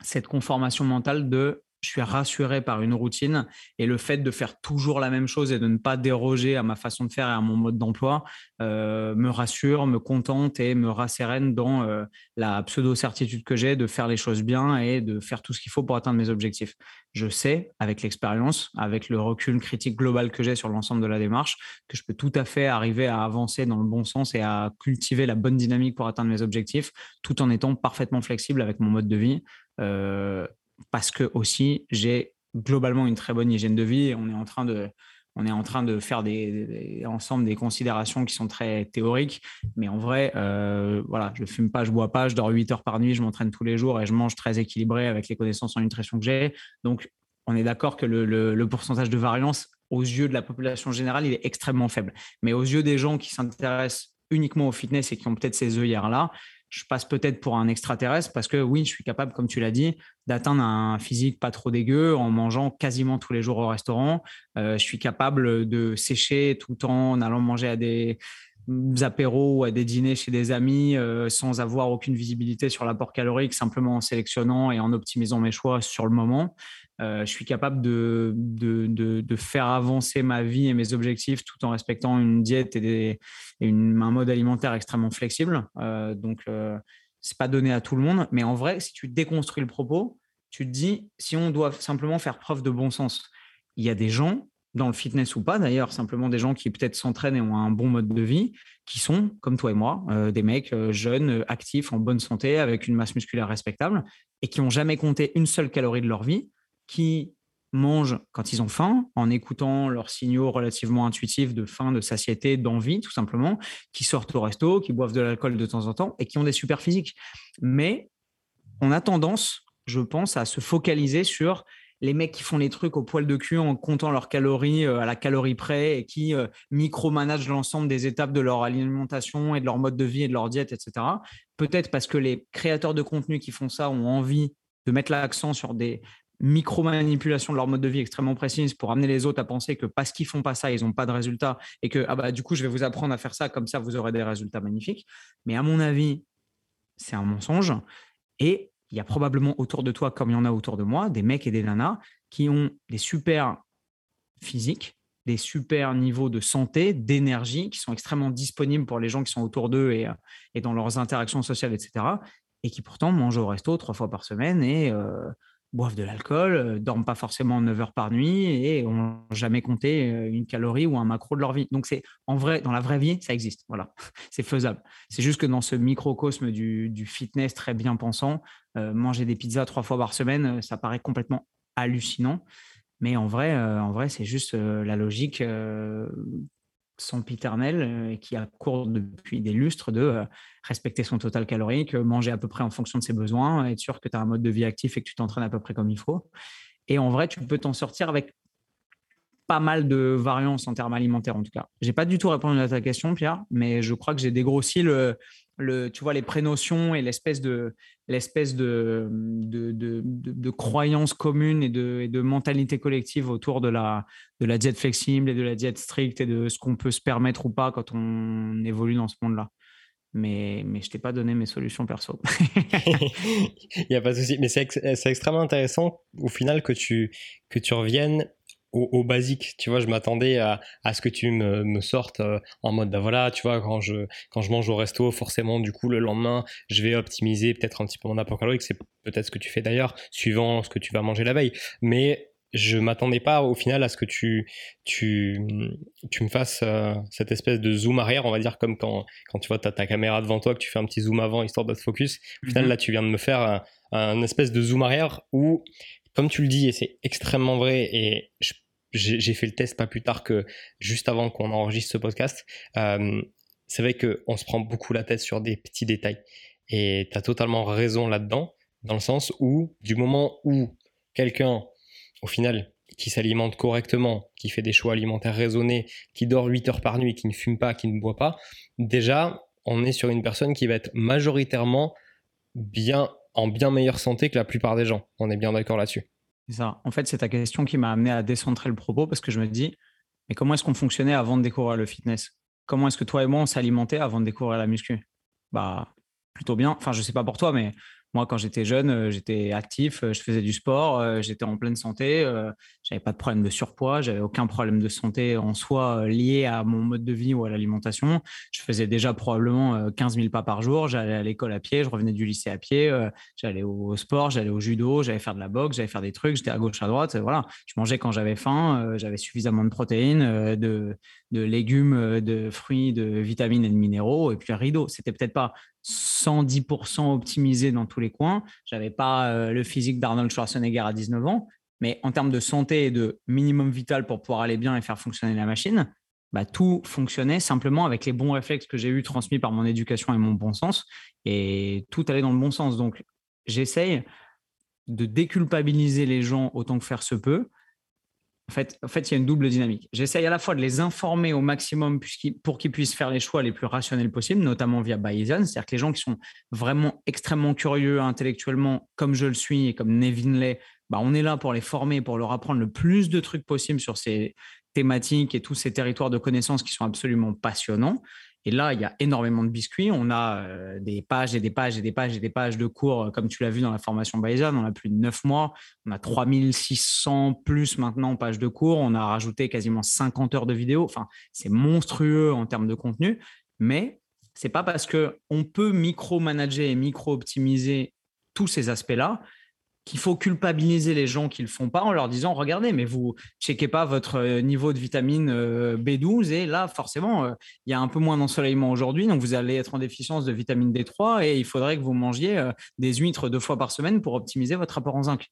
cette conformation mentale de je suis rassuré par une routine et le fait de faire toujours la même chose et de ne pas déroger à ma façon de faire et à mon mode d'emploi euh, me rassure, me contente et me rassérène dans euh, la pseudo-certitude que j'ai de faire les choses bien et de faire tout ce qu'il faut pour atteindre mes objectifs. Je sais, avec l'expérience, avec le recul critique global que j'ai sur l'ensemble de la démarche, que je peux tout à fait arriver à avancer dans le bon sens et à cultiver la bonne dynamique pour atteindre mes objectifs, tout en étant parfaitement flexible avec mon mode de vie. Euh, parce que aussi j'ai globalement une très bonne hygiène de vie on est en train de on est en train de faire ensemble des considérations qui sont très théoriques, mais en vrai, euh, voilà, je fume pas, je bois pas, je dors 8 heures par nuit, je m'entraîne tous les jours et je mange très équilibré avec les connaissances en nutrition que j'ai. Donc, on est d'accord que le, pourcentage de variance aux yeux de la population générale, il est extrêmement faible. Mais aux yeux des gens qui s'intéressent uniquement au fitness et qui ont peut-être ces œillères-là, je passe peut-être pour un extraterrestre parce que oui, je suis capable, comme tu l'as dit, d'atteindre un physique pas trop dégueu en mangeant quasiment tous les jours au restaurant. Euh, je suis capable de sécher tout en allant manger à des apéros ou à des dîners chez des amis euh, sans avoir aucune visibilité sur l'apport calorique, simplement en sélectionnant et en optimisant mes choix sur le moment. Euh, je suis capable de, de, faire avancer ma vie et mes objectifs tout en respectant une diète et, un mode alimentaire extrêmement flexible. Euh, donc, euh, c'est pas donné à tout le monde. Mais en vrai, si tu déconstruis le propos, tu te dis, si on doit simplement faire preuve de bon sens, il y a des gens, dans le fitness ou pas d'ailleurs, simplement des gens qui peut-être s'entraînent et ont un bon mode de vie, qui sont, comme toi et moi, des mecs jeunes, actifs, en bonne santé, avec une masse musculaire respectable, et qui n'ont jamais compté une seule calorie de leur vie, qui mangent quand ils ont faim, en écoutant leurs signaux relativement intuitifs de faim, de satiété, d'envie, tout simplement, qui sortent au resto, qui boivent de l'alcool de temps en temps et qui ont des super physiques. Mais on a tendance, je pense, à se focaliser sur les mecs qui font les trucs au poil de cul en comptant leurs calories euh, à la calorie près et qui euh, micromanagent l'ensemble des étapes de leur alimentation et de leur mode de vie et de leur diète, etc. Peut-être parce que les créateurs de contenu qui font ça ont envie de mettre l'accent sur des micro-manipulation de leur mode de vie extrêmement précise pour amener les autres à penser que parce qu'ils font pas ça, ils n'ont pas de résultats et que ah bah, du coup, je vais vous apprendre à faire ça, comme ça, vous aurez des résultats magnifiques. Mais à mon avis, c'est un mensonge. Et il y a probablement autour de toi, comme il y en a autour de moi, des mecs et des nanas qui ont des super physiques, des super niveaux de santé, d'énergie, qui sont extrêmement disponibles pour les gens qui sont autour d'eux et, et dans leurs interactions sociales, etc. Et qui pourtant mangent au resto trois fois par semaine et euh, boivent de l'alcool, euh, dorment pas forcément 9 heures par nuit et ont jamais compté euh, une calorie ou un macro de leur vie. Donc c'est en vrai, dans la vraie vie, ça existe. Voilà, c'est faisable. C'est juste que dans ce microcosme du, du fitness très bien pensant, euh, manger des pizzas trois fois par semaine, ça paraît complètement hallucinant. Mais en vrai, en vrai, c'est juste la logique piternel euh, qui a cours depuis des lustres de euh, respecter son total calorique, euh, manger à peu près en fonction de ses besoins, être sûr que tu as un mode de vie actif et que tu t'entraînes à peu près comme il faut. Et en vrai, tu peux t'en sortir avec pas mal de variances en termes alimentaires en tout cas. J'ai pas du tout répondu à ta question, Pierre, mais je crois que j'ai dégrossi le, tu vois, les prénotions et l'espèce de, l'espèce de, de, de, de, croyance commune et de, mentalité collective autour de la, de la diète flexible et de la diète stricte et de ce qu'on peut se permettre ou pas quand on évolue dans ce monde-là. Mais, mais je t'ai pas donné mes solutions perso. Il n'y a pas de souci. Mais c'est, c'est extrêmement intéressant au final que tu, que tu reviennes au, basique. Tu vois, je m'attendais à, à, ce que tu me, me sortes euh, en mode, bah voilà, tu vois, quand je, quand je mange au resto, forcément, du coup, le lendemain, je vais optimiser peut-être un petit peu mon apport calorique. C'est peut-être ce que tu fais d'ailleurs, suivant ce que tu vas manger la veille. Mais je m'attendais pas au final à ce que tu tu tu me fasses euh, cette espèce de zoom arrière on va dire comme quand quand tu vois ta, ta caméra devant toi que tu fais un petit zoom avant histoire de te focus au final mhm. là tu viens de me faire un, un, espèce de zoom arrière où comme tu le dis et c'est extrêmement vrai et je j'ai fait le test pas plus tard que juste avant qu'on enregistre ce podcast. Euh, c'est vrai qu'on se prend beaucoup la tête sur des petits détails. Et tu as totalement raison là-dedans, dans le sens où, du moment où quelqu'un, au final, qui s'alimente correctement, qui fait des choix alimentaires raisonnés, qui dort 8 heures par nuit, qui ne fume pas, qui ne boit pas, déjà, on est sur une personne qui va être majoritairement bien, en bien meilleure santé que la plupart des gens. On est bien d'accord là-dessus. C'est ça. En fait, c'est ta question qui m'a amené à décentrer le propos parce que je me dis, mais comment est-ce qu'on fonctionnait avant de découvrir le fitness? Comment est-ce que toi et moi, on s'alimentait avant de découvrir la muscu? Bah, plutôt bien. Enfin, je sais pas pour toi, mais moi, quand j'étais jeune, euh, j'étais actif, euh, je faisais du sport, euh, j'étais en pleine santé, j'avais pas de problème de surpoids, j'avais aucun problème de santé en soi lié à mon mode de vie ou à l'alimentation. Je faisais déjà probablement 15 000 pas par jour, j'allais à l'école à pied, je revenais du lycée à pied, j'allais au sport, j'allais au judo, j'allais faire de la boxe, j'allais faire des trucs, j'étais à gauche, à droite, voilà. Je mangeais quand j'avais faim, j'avais suffisamment de protéines, de, légumes, de fruits, de vitamines et de minéraux, et puis un rideau. C'était peut-être pas 110% optimisé dans tous les coins. J'avais pas euh, le physique d'Arnold Schwarzenegger à 19 ans, Mais en termes de santé et de minimum vital pour pouvoir aller bien et faire fonctionner la machine, bah, tout fonctionnait simplement avec les bons réflexes que j'ai eu transmis par mon éducation et mon bon sens. Et tout allait dans le bon sens. Donc, j'essaye de déculpabiliser les gens autant que faire se peut. En fait, en il y a une double dynamique. J'essaye à la fois de les informer au maximum pour qu'ils puissent faire les choix les plus rationnels possibles, notamment via Bayesian. C'est-à-dire que les gens qui sont vraiment extrêmement curieux intellectuellement, comme je le suis et comme Nevin Lay, bah, on est là pour les former, pour leur apprendre le plus de trucs possible sur ces, thématiques et tous ces territoires de connaissances qui sont absolument passionnants. Et là, il y a énormément de biscuits. On a euh, des pages et des pages et des pages et des pages de cours, comme tu l'as vu dans la formation Bayesian. On a plus de neuf mois. On a 3600 plus maintenant pages de cours. On a rajouté quasiment 50 heures de vidéos. Enfin, c'est monstrueux en termes de contenu. Mais c'est pas parce qu'on peut micro-manager et micro-optimiser tous ces aspects-là qu'il faut culpabiliser les gens qui ne le font pas en leur disant regardez, mais vous checkez pas votre euh, niveau de vitamine euh, B12 et là, forcément, euh, il y a un peu moins d'ensoleillement aujourd'hui, donc vous allez être en déficience de vitamine D3 et il faudrait que vous mangiez des huîtres deux fois par semaine pour optimiser votre rapport en zinc.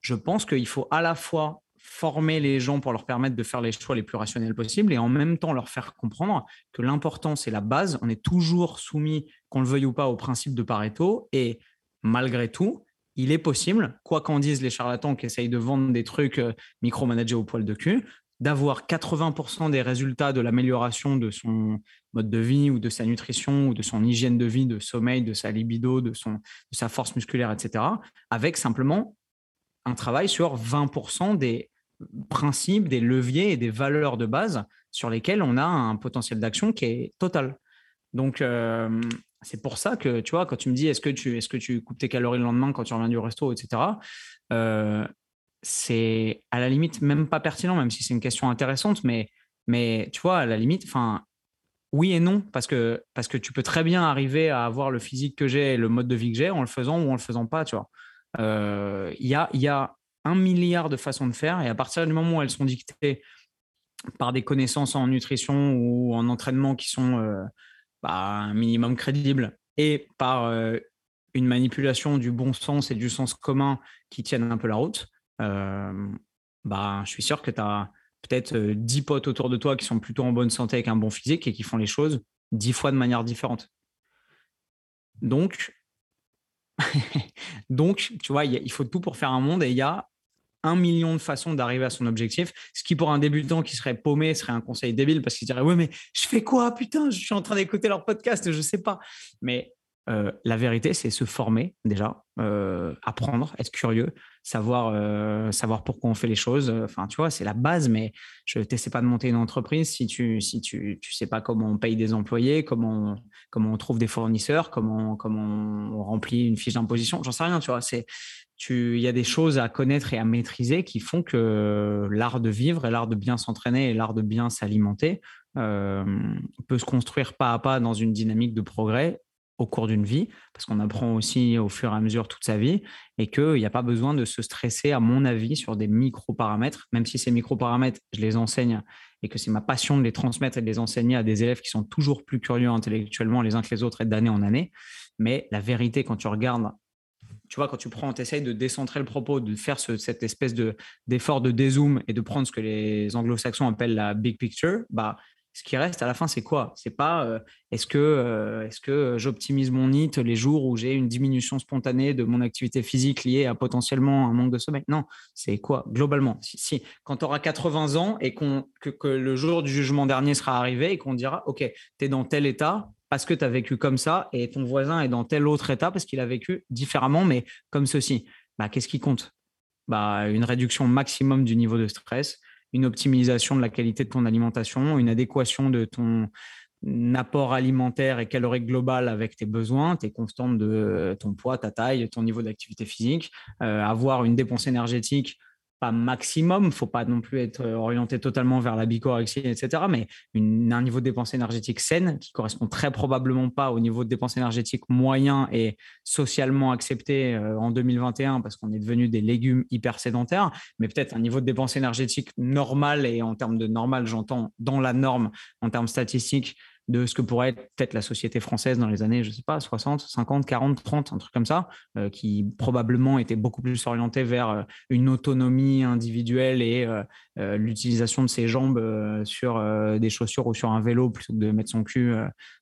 Je pense qu'il faut à la fois former les gens pour leur permettre de faire les choix les plus rationnels possibles et en même temps leur faire comprendre que l'important, c'est la base. On est toujours soumis, qu'on le veuille ou pas, au principe de Pareto et malgré tout, il est possible, quoi qu'en disent les charlatans qui essayent de vendre des trucs euh, micromanagés au poil de cul, d'avoir 80% des résultats de l'amélioration de son mode de vie ou de sa nutrition ou de son hygiène de vie, de sommeil, de sa libido, de, son, sa force musculaire, etc., avec simplement un travail sur 20% des principes, des leviers et des valeurs de base sur lesquels on a un potentiel d'action qui est total. Donc, euh, c'est pour ça que, tu vois, quand tu me dis est-ce que tu, est-ce que tu coupes tes calories le lendemain quand tu reviens du resto, etc., euh, c'est à la limite même pas pertinent, même si c'est une question intéressante, mais, mais tu vois, à la limite, enfin, oui et non, parce que, parce que tu peux très bien arriver à avoir le physique que j'ai et le mode de vie que j'ai en le faisant ou en le faisant pas, tu vois. Euh, il y, a, y a un milliard de façons de faire et à partir du moment où elles sont dictées par des connaissances en nutrition ou en entraînement qui sont euh, un minimum crédible et par euh, une manipulation du bon sens et du sens commun qui tiennent un peu la route, euh, bah, je suis sûr que tu as peut-être 10 euh, potes autour de toi qui sont plutôt en bonne santé avec un bon physique et qui font les choses 10 fois de manière différente. Donc, donc tu vois, il faut tout pour faire un monde et il y a un million de façons d'arriver à son objectif. Ce qui, pour un débutant qui serait paumé, serait un conseil débile parce qu'il dirait Ouais, mais je fais quoi? Putain, je suis en train d'écouter leur podcast, je sais pas. Mais euh, la vérité, c'est se former déjà, euh, apprendre, être curieux, savoir, euh, savoir pourquoi on fait les choses. Enfin, tu vois, c'est la base, mais je t'essaie pas de monter une entreprise si tu si tu, tu sais pas comment on paye des employés, comment on, comment on trouve des fournisseurs, comment, comment on remplit une fiche d'imposition. J'en sais rien, tu vois. Il y a des choses à connaître et à maîtriser qui font que l'art de vivre et l'art de bien s'entraîner et l'art de bien s'alimenter peut se construire pas à pas dans une dynamique de progrès au cours d'une vie, parce qu'on apprend aussi au fur et à mesure toute sa vie, et qu'il n'y a pas besoin de se stresser, à mon avis, sur des micro-paramètres, même si ces micro-paramètres, je les enseigne et que c'est ma passion de les transmettre et de les enseigner à des élèves qui sont toujours plus curieux intellectuellement les uns que les autres et d'année en année. Mais la vérité, quand tu regardes tu vois, quand tu prends, tu essayes de décentrer le propos, de faire cette espèce de, d'effort de dézoom et de prendre ce que les anglo-saxons appellent la big picture, bah, ce qui reste à la fin, c'est quoi? C'est pas euh, est-ce que, euh, est-ce que j'optimise mon NIT les jours où j'ai une diminution spontanée de mon activité physique liée à potentiellement un manque de sommeil? Non, c'est quoi? Globalement si, quand tu auras 80 ans et que, que, le jour du jugement dernier sera arrivé et qu'on dira OK, tu es dans tel état, parce que tu as vécu comme ça et ton voisin est dans tel autre état parce qu'il a vécu différemment, mais comme ceci. Bah, Qu'est-ce qui compte? Bah, Une réduction maximum du niveau de stress, une optimisation de la qualité de ton alimentation, une adéquation de ton apport alimentaire et calorique global avec tes besoins, tes constantes de ton poids, ta taille, ton niveau d'activité physique, euh, avoir une dépense énergétique pas maximum, faut pas non plus être orienté totalement vers la bicorexie, etc. Mais un niveau de dépense énergétique saine qui correspond très probablement pas au niveau de dépense énergétique moyen et socialement accepté euh, en 2021 parce qu'on est devenu des légumes hyper sédentaires, mais peut-être un niveau de dépense énergétique normal et en termes de normal, j'entends dans la norme en termes statistiques de ce que pourrait être peut-être la société française dans les années, je sais pas, 60, 50, 40, 30, un truc comme ça, euh, qui probablement était beaucoup plus orienté vers euh, une autonomie individuelle et l'utilisation de ses jambes sur des chaussures ou sur un vélo plutôt que de mettre son cul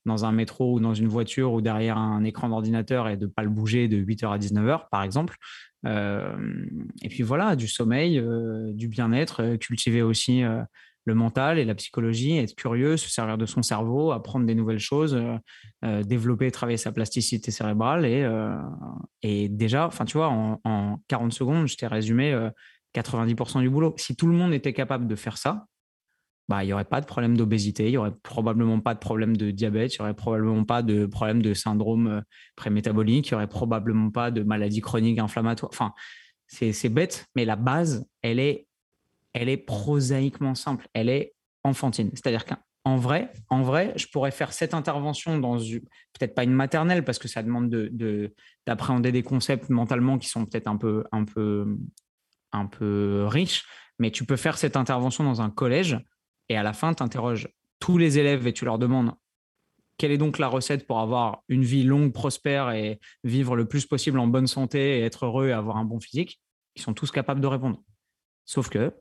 dans un métro ou dans une voiture ou derrière un écran d'ordinateur et de pas le bouger de 8h à 19h, par exemple. et puis voilà, du sommeil, du bien-être, cultiver aussi le mental et la psychologie, être curieux, se servir de son cerveau, apprendre des nouvelles choses, euh, euh, développer, travailler sa plasticité cérébrale. Et, euh, et déjà, enfin, tu vois, en, 40 secondes, je t'ai résumé 90% du boulot. Si tout le monde était capable de faire ça, bah, il n'y aurait pas de problème d'obésité, il n'y aurait probablement pas de problème de diabète, il n'y aurait probablement pas de problème de syndrome prémétabolique, il n'y aurait probablement pas de maladie chronique inflammatoire. Enfin, c'est bête, mais la base, elle est elle est prosaïquement simple, elle est enfantine. C'est-à-dire qu'en vrai, en vrai, je pourrais faire cette intervention dans peut-être pas une maternelle parce que ça demande d'appréhender des concepts mentalement qui sont peut-être un peu, un peu, un peu riches, mais tu peux faire cette intervention dans un collège et à la fin, tu interroges tous les élèves et tu leur demandes quelle est donc la recette pour avoir une vie longue, prospère et vivre le plus possible en bonne santé et être heureux et avoir un bon physique? Ils sont tous capables de répondre. Sauf que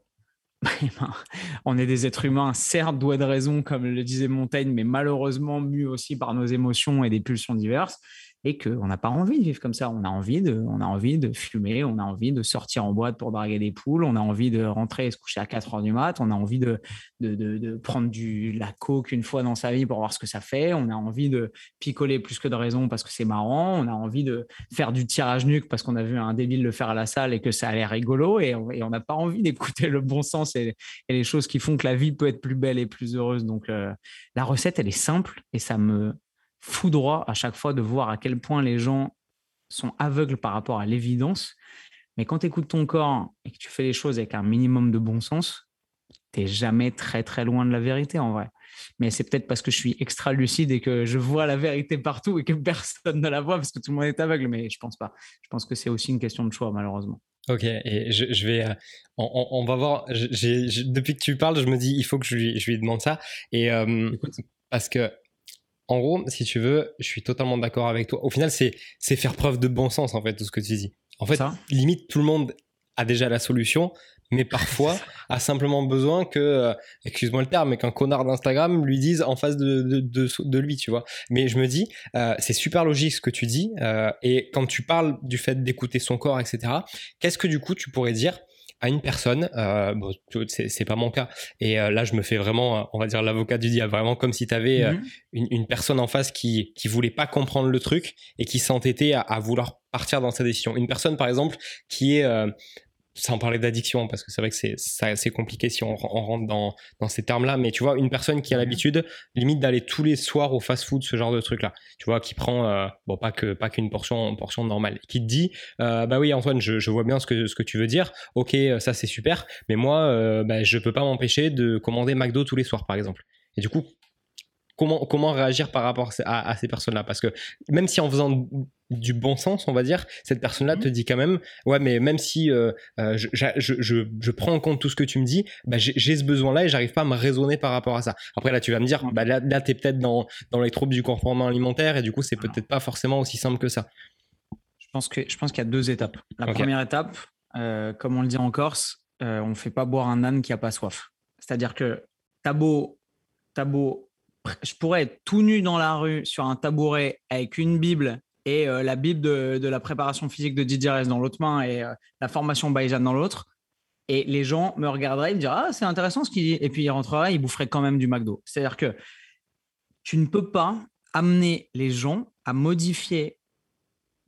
on est des êtres humains, certes doués de raison, comme le disait Montaigne, mais malheureusement mus aussi par nos émotions et des pulsions diverses et qu'on n'a pas envie de vivre comme ça. On a envie de, on a envie de fumer, on a envie de sortir en boîte pour draguer des poules, on a envie de rentrer et se coucher à 4 heures du mat, on a envie de, de, prendre du, la coke une fois dans sa vie pour voir ce que ça fait, on a envie de picoler plus que de raison parce que c'est marrant, on a envie de faire du tirage nuque parce qu'on a vu un débile le faire à la salle et que ça a l'air rigolo et on n'a pas envie d'écouter le bon sens et, les choses qui font que la vie peut être plus belle et plus heureuse. Donc euh, la recette, elle est simple et ça me fou droit à chaque fois de voir à quel point les gens sont aveugles par rapport à l'évidence. Mais quand tu écoutes ton corps et que tu fais les choses avec un minimum de bon sens, tu n'es jamais très très loin de la vérité en vrai. Mais c'est peut-être parce que je suis extra lucide et que je vois la vérité partout et que personne ne la voit parce que tout le monde est aveugle. Mais je pense pas. Je pense que c'est aussi une question de choix, malheureusement. Ok, et je, vais, euh, on, va voir. depuis que tu parles, je me dis, il faut que je lui, je lui demande ça. Et euh, parce que en gros, si tu veux, je suis totalement d'accord avec toi. Au final, c'est faire preuve de bon sens, en fait, tout ce que tu dis. En fait, limite, tout le monde a déjà la solution, mais parfois a simplement besoin que, euh, excuse-moi le terme, mais qu'un connard d'Instagram lui dise en face de, de, lui, tu vois. Mais je me dis, euh, c'est super logique ce que tu dis, euh, et quand tu parles du fait d'écouter son corps, etc., qu'est-ce que du coup tu pourrais dire à une personne, euh, bon, c'est pas mon cas, et euh, là je me fais vraiment, on va dire l'avocat du diable, vraiment comme si tu avais euh, mhm. une, une, personne en face qui qui voulait pas comprendre le truc et qui s'entêtait à, à, vouloir partir dans sa décision. Une personne par exemple qui est euh, sans parler d'addiction, parce que c'est vrai que c'est assez compliqué si on, rentre dans, dans ces termes-là, mais tu vois, une personne qui a l'habitude, limite, d'aller tous les soirs au fast-food, ce genre de truc-là, tu vois, qui prend, euh, bon, pas que pas qu'une portion, portion normale, qui te dit, euh, bah oui, Antoine, je, je, vois bien ce que, ce que tu veux dire, ok, ça c'est super, mais moi, euh, bah, je peux pas m'empêcher de commander McDo tous les soirs, par exemple. Et du coup, comment, comment réagir par rapport à, ces personnes-là? Parce que même si en faisant du bon sens, on va dire, cette personne-là te mhm. dit quand même, ouais, mais même si euh, euh, je, je, je, je, prends en compte tout ce que tu me dis, bah, j'ai ce besoin-là et j'arrive pas à me raisonner par rapport à ça. Après, là, tu vas me dire, bah, là, là tu es peut-être dans, dans les troubles du comportement alimentaire et du coup, c'est peut-être pas forcément aussi simple que ça. Je pense qu'il y a deux étapes. La première étape, euh, comme on le dit en Corse, on ne fait pas boire un âne qui a pas soif. C'est-à-dire que t'as beau, as beau je pourrais être tout nu dans la rue sur un tabouret avec une Bible et euh, la Bible de, la préparation physique de Didier Rez dans l'autre main et euh, la formation Bayjan dans l'autre. Et les gens me regarderaient, ils me diraient Ah, c'est intéressant ce qu'il dit. Et puis ils rentreraient, ils boufferaient quand même du McDo. C'est-à-dire que tu ne peux pas amener les gens à modifier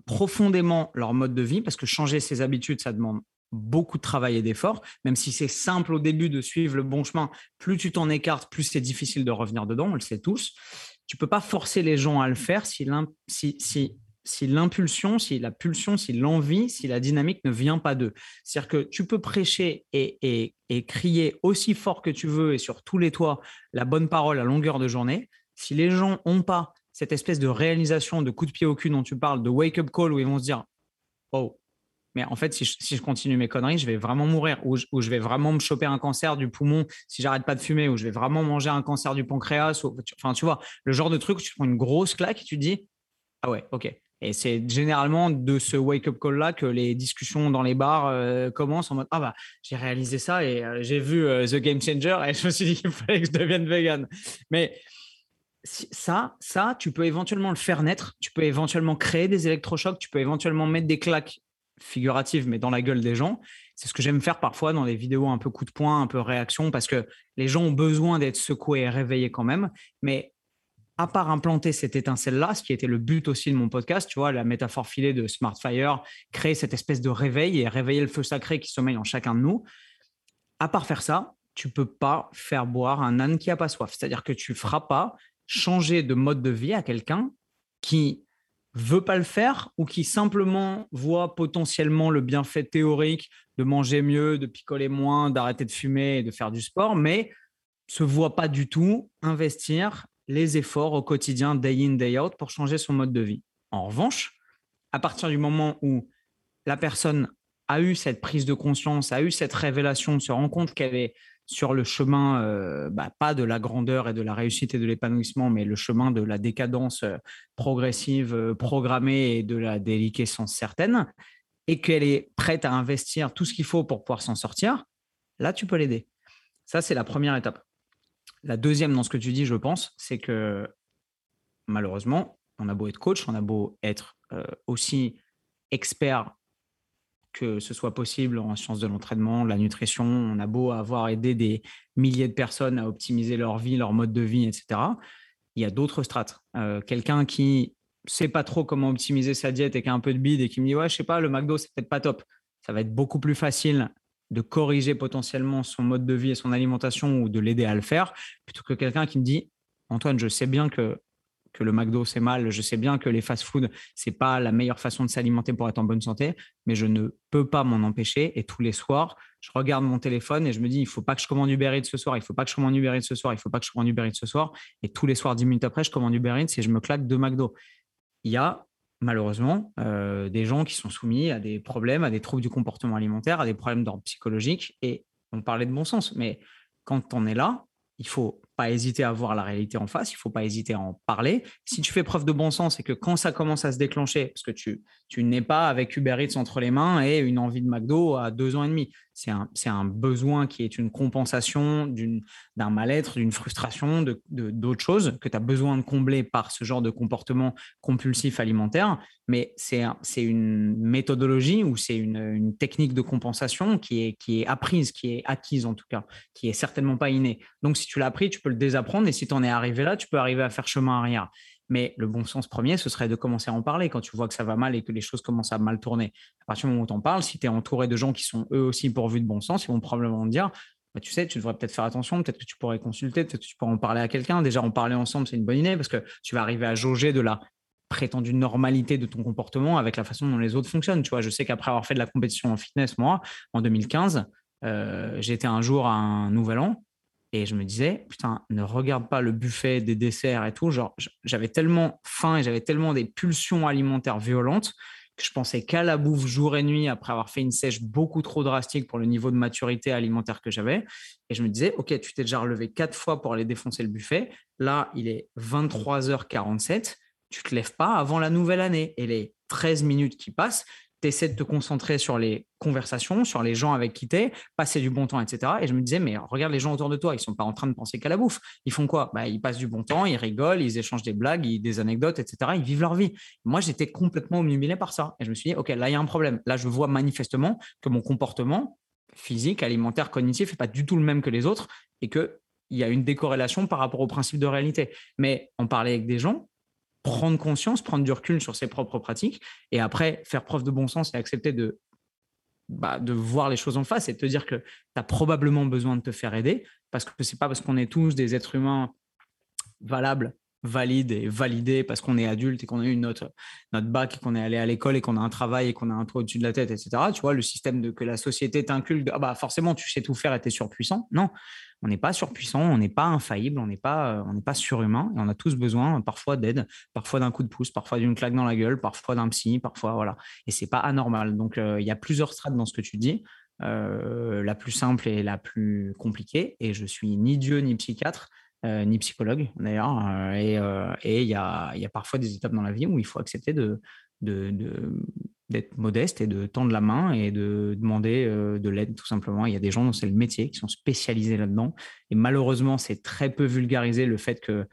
profondément leur mode de vie parce que changer ses habitudes, ça demande beaucoup de travail et d'effort, même si c'est simple au début de suivre le bon chemin, plus tu t'en écartes, plus c'est difficile de revenir dedans, on le sait tous. Tu peux pas forcer les gens à le faire si l'impulsion, si, la pulsion, si l'envie, si la dynamique ne vient pas d'eux. C'est-à-dire que tu peux prêcher et, et, crier aussi fort que tu veux et sur tous les toits la bonne parole à longueur de journée. Si les gens n'ont pas cette espèce de réalisation, de coup de pied au cul dont tu parles, de wake-up call où ils vont se dire, oh, mais en fait, si je, continue mes conneries, je vais vraiment mourir, ou je, vais vraiment me choper un cancer du poumon si j'arrête pas de fumer, ou je vais vraiment manger un cancer du pancréas. enfin, tu vois, le genre de truc où tu prends une grosse claque et tu te dis, ah ouais, ok. Et c'est généralement de ce wake-up call-là que les discussions dans les bars euh, commencent en mode Ah bah, j'ai réalisé ça et euh, j'ai vu euh, The Game Changer et je me suis dit qu'il fallait que je devienne vegan. Mais ça, ça, tu peux éventuellement le faire naître, tu peux éventuellement créer des électrochocs, tu peux éventuellement mettre des claques figurative, mais dans la gueule des gens. C'est ce que j'aime faire parfois dans les vidéos un peu coup de poing, un peu réaction, parce que les gens ont besoin d'être secoués et réveillés quand même. Mais à part implanter cette étincelle-là, ce qui était le but aussi de mon podcast, tu vois, la métaphore filée de Smartfire, créer cette espèce de réveil et réveiller le feu sacré qui sommeille en chacun de nous. À part faire ça, tu peux pas faire boire un âne qui a pas soif. C'est-à-dire que tu feras pas changer de mode de vie à quelqu'un qui veut pas le faire ou qui simplement voit potentiellement le bienfait théorique de manger mieux, de picoler moins, d'arrêter de fumer et de faire du sport, mais se voit pas du tout investir les efforts au quotidien, day in, day out, pour changer son mode de vie. En revanche, à partir du moment où la personne a eu cette prise de conscience, a eu cette révélation, se rend compte qu'elle est sur le chemin, euh, bah, pas de la grandeur et de la réussite et de l'épanouissement, mais le chemin de la décadence euh, progressive, euh, programmée et de la déliquescence certaine, et qu'elle est prête à investir tout ce qu'il faut pour pouvoir s'en sortir, là, tu peux l'aider. Ça, c'est la première étape. La deuxième dans ce que tu dis, je pense, c'est que malheureusement, on a beau être coach, on a beau être aussi expert que ce soit possible en sciences de l'entraînement, la nutrition. On a beau avoir aidé des milliers de personnes à optimiser leur vie, leur mode de vie, etc. Il y a d'autres strates. Euh, quelqu'un qui sait pas trop comment optimiser sa diète et qui a un peu de bide et qui me dit ouais je sais pas le McDo c'est peut-être pas top. Ça va être beaucoup plus facile de corriger potentiellement son mode de vie et son alimentation ou de l'aider à le faire plutôt que quelqu'un qui me dit Antoine je sais bien que que le McDo c'est mal, je sais bien que les fast-food c'est pas la meilleure façon de s'alimenter pour être en bonne santé, mais je ne peux pas m'en empêcher. Et tous les soirs, je regarde mon téléphone et je me dis il faut pas que je commande Uber Eats ce soir, il faut pas que je commande Uber Eats ce soir, il faut pas que je commande Uber Eats ce soir. Et tous les soirs 10 minutes après je commande Uber Eats et je me claque deux McDo. Il y a malheureusement euh, des gens qui sont soumis à des problèmes, à des troubles du comportement alimentaire, à des problèmes d'ordre psychologique. Et on parlait de bon sens, mais quand on est là, il faut pas hésiter à voir la réalité en face, il faut pas hésiter à en parler. Si tu fais preuve de bon sens et que quand ça commence à se déclencher, parce que tu, tu n'es pas avec Uber Eats entre les mains et une envie de McDo à deux ans et demi, c'est un, un, besoin qui est une compensation d'un mal-être, d'une frustration, d'autres de, choses que tu as besoin de combler par ce genre de comportement compulsif alimentaire. Mais c'est une méthodologie ou c'est une, une, technique de compensation qui est, qui est apprise, qui est acquise en tout cas, qui est certainement pas innée. Donc si tu l'as appris, tu peux le désapprendre et si tu en es arrivé là, tu peux arriver à faire chemin arrière. Mais le bon sens premier, ce serait de commencer à en parler quand tu vois que ça va mal et que les choses commencent à mal tourner. À partir du moment où tu en parles, si tu es entouré de gens qui sont eux aussi pourvus de bon sens, ils vont probablement te dire bah, tu sais, tu devrais peut-être faire attention, peut-être que tu pourrais consulter, peut-être que tu pourrais en parler à quelqu'un. Déjà, en parler ensemble, c'est une bonne idée parce que tu vas arriver à jauger de la prétendue normalité de ton comportement avec la façon dont les autres fonctionnent. Tu vois, je sais qu'après avoir fait de la compétition en fitness, moi, en 2015, euh, j'étais un jour à un nouvel an et je me disais, putain, ne regarde pas le buffet des desserts et tout. Genre, j'avais tellement faim et j'avais tellement des pulsions alimentaires violentes que je pensais qu'à la bouffe jour et nuit après avoir fait une sèche beaucoup trop drastique pour le niveau de maturité alimentaire que j'avais. Et je me disais, OK, tu t'es déjà relevé quatre fois pour aller défoncer le buffet. Là, il est 23h47. Tu te lèves pas avant la nouvelle année. Et les 13 minutes qui passent, tu de te concentrer sur les conversations, sur les gens avec qui tu es, passer du bon temps, etc. Et je me disais, mais regarde les gens autour de toi, ils sont pas en train de penser qu'à la bouffe. Ils font quoi? Bah, Ils passent du bon temps, ils rigolent, ils échangent des blagues, des anecdotes, etc. Ils vivent leur vie. Moi, j'étais complètement humilié par ça. Et je me suis dit, OK, là, il y a un problème. Là, je vois manifestement que mon comportement physique, alimentaire, cognitif n'est pas du tout le même que les autres et qu'il y a une décorrélation par rapport au principe de réalité. Mais en parler avec des gens, prendre conscience, prendre du recul sur ses propres pratiques et après faire preuve de bon sens et accepter de, bah, voir les choses en face et de te dire que tu as probablement besoin de te faire aider parce que c'est pas parce qu'on est tous des êtres humains valables valide et validé parce qu'on est adulte et qu'on a eu notre, notre bac et qu'on est allé à l'école et qu'on a un travail et qu'on a un toit au-dessus de la tête, etc. Tu vois, le système de, que la société t'inculque, ah bah forcément, tu sais tout faire et tu es surpuissant. Non, on n'est pas surpuissant, on n'est pas infaillible, on n'est pas, pas surhumain on a tous besoin parfois d'aide, parfois d'un coup de pouce, parfois d'une claque dans la gueule, parfois d'un psy, parfois voilà. Et c'est pas anormal. Donc euh, il y a plusieurs strates dans ce que tu dis. Euh, la plus simple et la plus compliquée. Et je suis ni Dieu ni psychiatre. Euh, ni psychologue d'ailleurs. Euh, et il y, a, parfois des étapes dans la vie où il faut accepter de, d'être modeste et de tendre la main et de demander de l'aide tout simplement. Il y a des gens dont c'est le métier qui sont spécialisés là-dedans. Et malheureusement, c'est très peu vulgarisé le fait que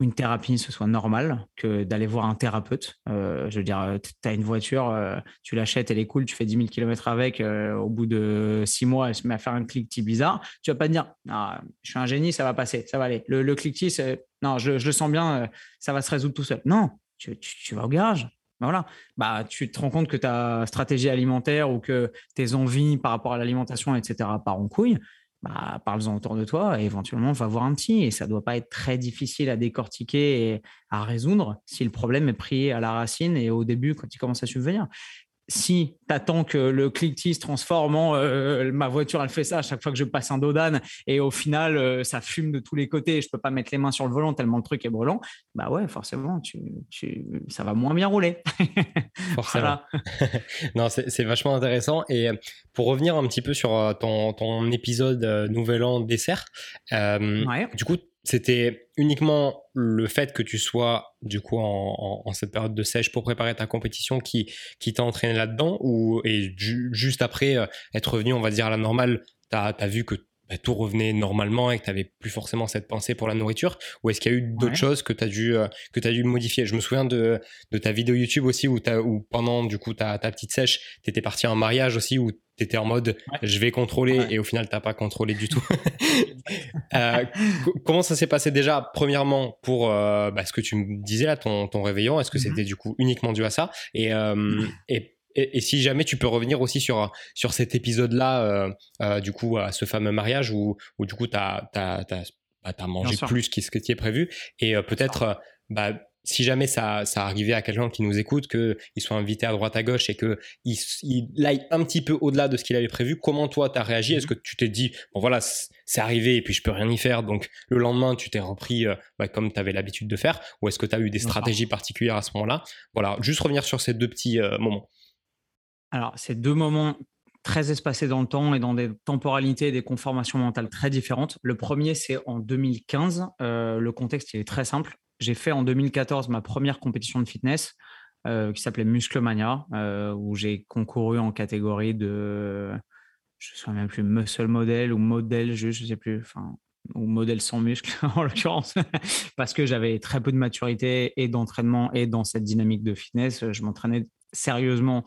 une thérapie, ce soit normal que d'aller voir un thérapeute. Euh, je veux dire, euh, tu as une voiture, euh, tu l'achètes, elle est cool, tu fais 10 000 km avec, au bout de six mois, elle se met à faire un cliquetis bizarre. Tu vas pas te dire, ah, je suis un génie, ça va passer, ça va aller. Le, le cliquetis, non, je, le sens bien, ça va se résoudre tout seul. Non, tu, vas au garage. Ben voilà. Bah, tu te rends compte que ta stratégie alimentaire ou que tes envies par rapport à l'alimentation, etc., part en couille bah, parle-en autour de toi et éventuellement va voir un petit. Et ça ne doit pas être très difficile à décortiquer et à résoudre si le problème est pris à la racine et au début quand il commence à subvenir si tu attends que le cliquetis se transforme en euh, ma voiture, elle fait ça à chaque fois que je passe un dodane et au final, euh, ça fume de tous les côtés je peux pas mettre les mains sur le volant tellement le truc est brûlant, bah ouais, forcément, tu, ça va moins bien rouler. forcément. non, c'est vachement intéressant. Et euh, pour revenir un petit peu sur ton, ton épisode Nouvel An dessert, du coup, c'était uniquement le fait que tu sois du coup en, cette période de sèche pour préparer ta compétition qui, qui t'a entraîné là-dedans ou et juste après euh, être revenu on va dire à la normale t'as as vu que bah, tout revenait normalement et que tu n'avais plus forcément cette pensée pour la nourriture Ou est-ce qu'il y a eu d'autres choses que tu as, dû, euh, que as dû modifier? Je me souviens de, de ta vidéo YouTube aussi où, où pendant du coup ta, ta petite sèche, tu étais parti en mariage aussi où tu étais en mode je vais contrôler et au final tu pas contrôlé du tout. euh, comment ça s'est passé déjà premièrement pour euh, bah, ce que tu me disais là, ton, ton réveillon? Est-ce que mm-hmm. c'était du coup uniquement dû à ça? Et, euh, et et, si jamais tu peux revenir aussi sur, sur cet épisode-là, euh, euh, du coup, à ce fameux mariage où, où du coup, tu as, bah, mangé plus que ce qui est prévu. Et euh, peut-être, bah, si jamais ça, ça arrivait à quelqu'un qui nous écoute, qu'il soit invité à droite à gauche et qu'il il aille un petit peu au-delà de ce qu'il avait prévu, comment toi tu as réagi? Est-ce mmh. que tu t'es dit, bon voilà, c'est arrivé et puis je peux rien y faire, donc le lendemain tu t'es repris bah, comme tu avais l'habitude de faire? Ou est-ce que tu as eu des stratégies particulières à ce moment-là? Voilà, juste revenir sur ces deux petits moments. Alors, c'est deux moments très espacés dans le temps et dans des temporalités et des conformations mentales très différentes. Le premier, c'est en 2015. Euh, le contexte, il est très simple. J'ai fait en 2014 ma première compétition de fitness euh, qui s'appelait Musclemania, euh, où j'ai concouru en catégorie de, je ne sais même plus, muscle model ou modèle, je ne sais plus, enfin, ou modèle sans muscle en l'occurrence, parce que j'avais très peu de maturité et d'entraînement et dans cette dynamique de fitness, je m'entraînais sérieusement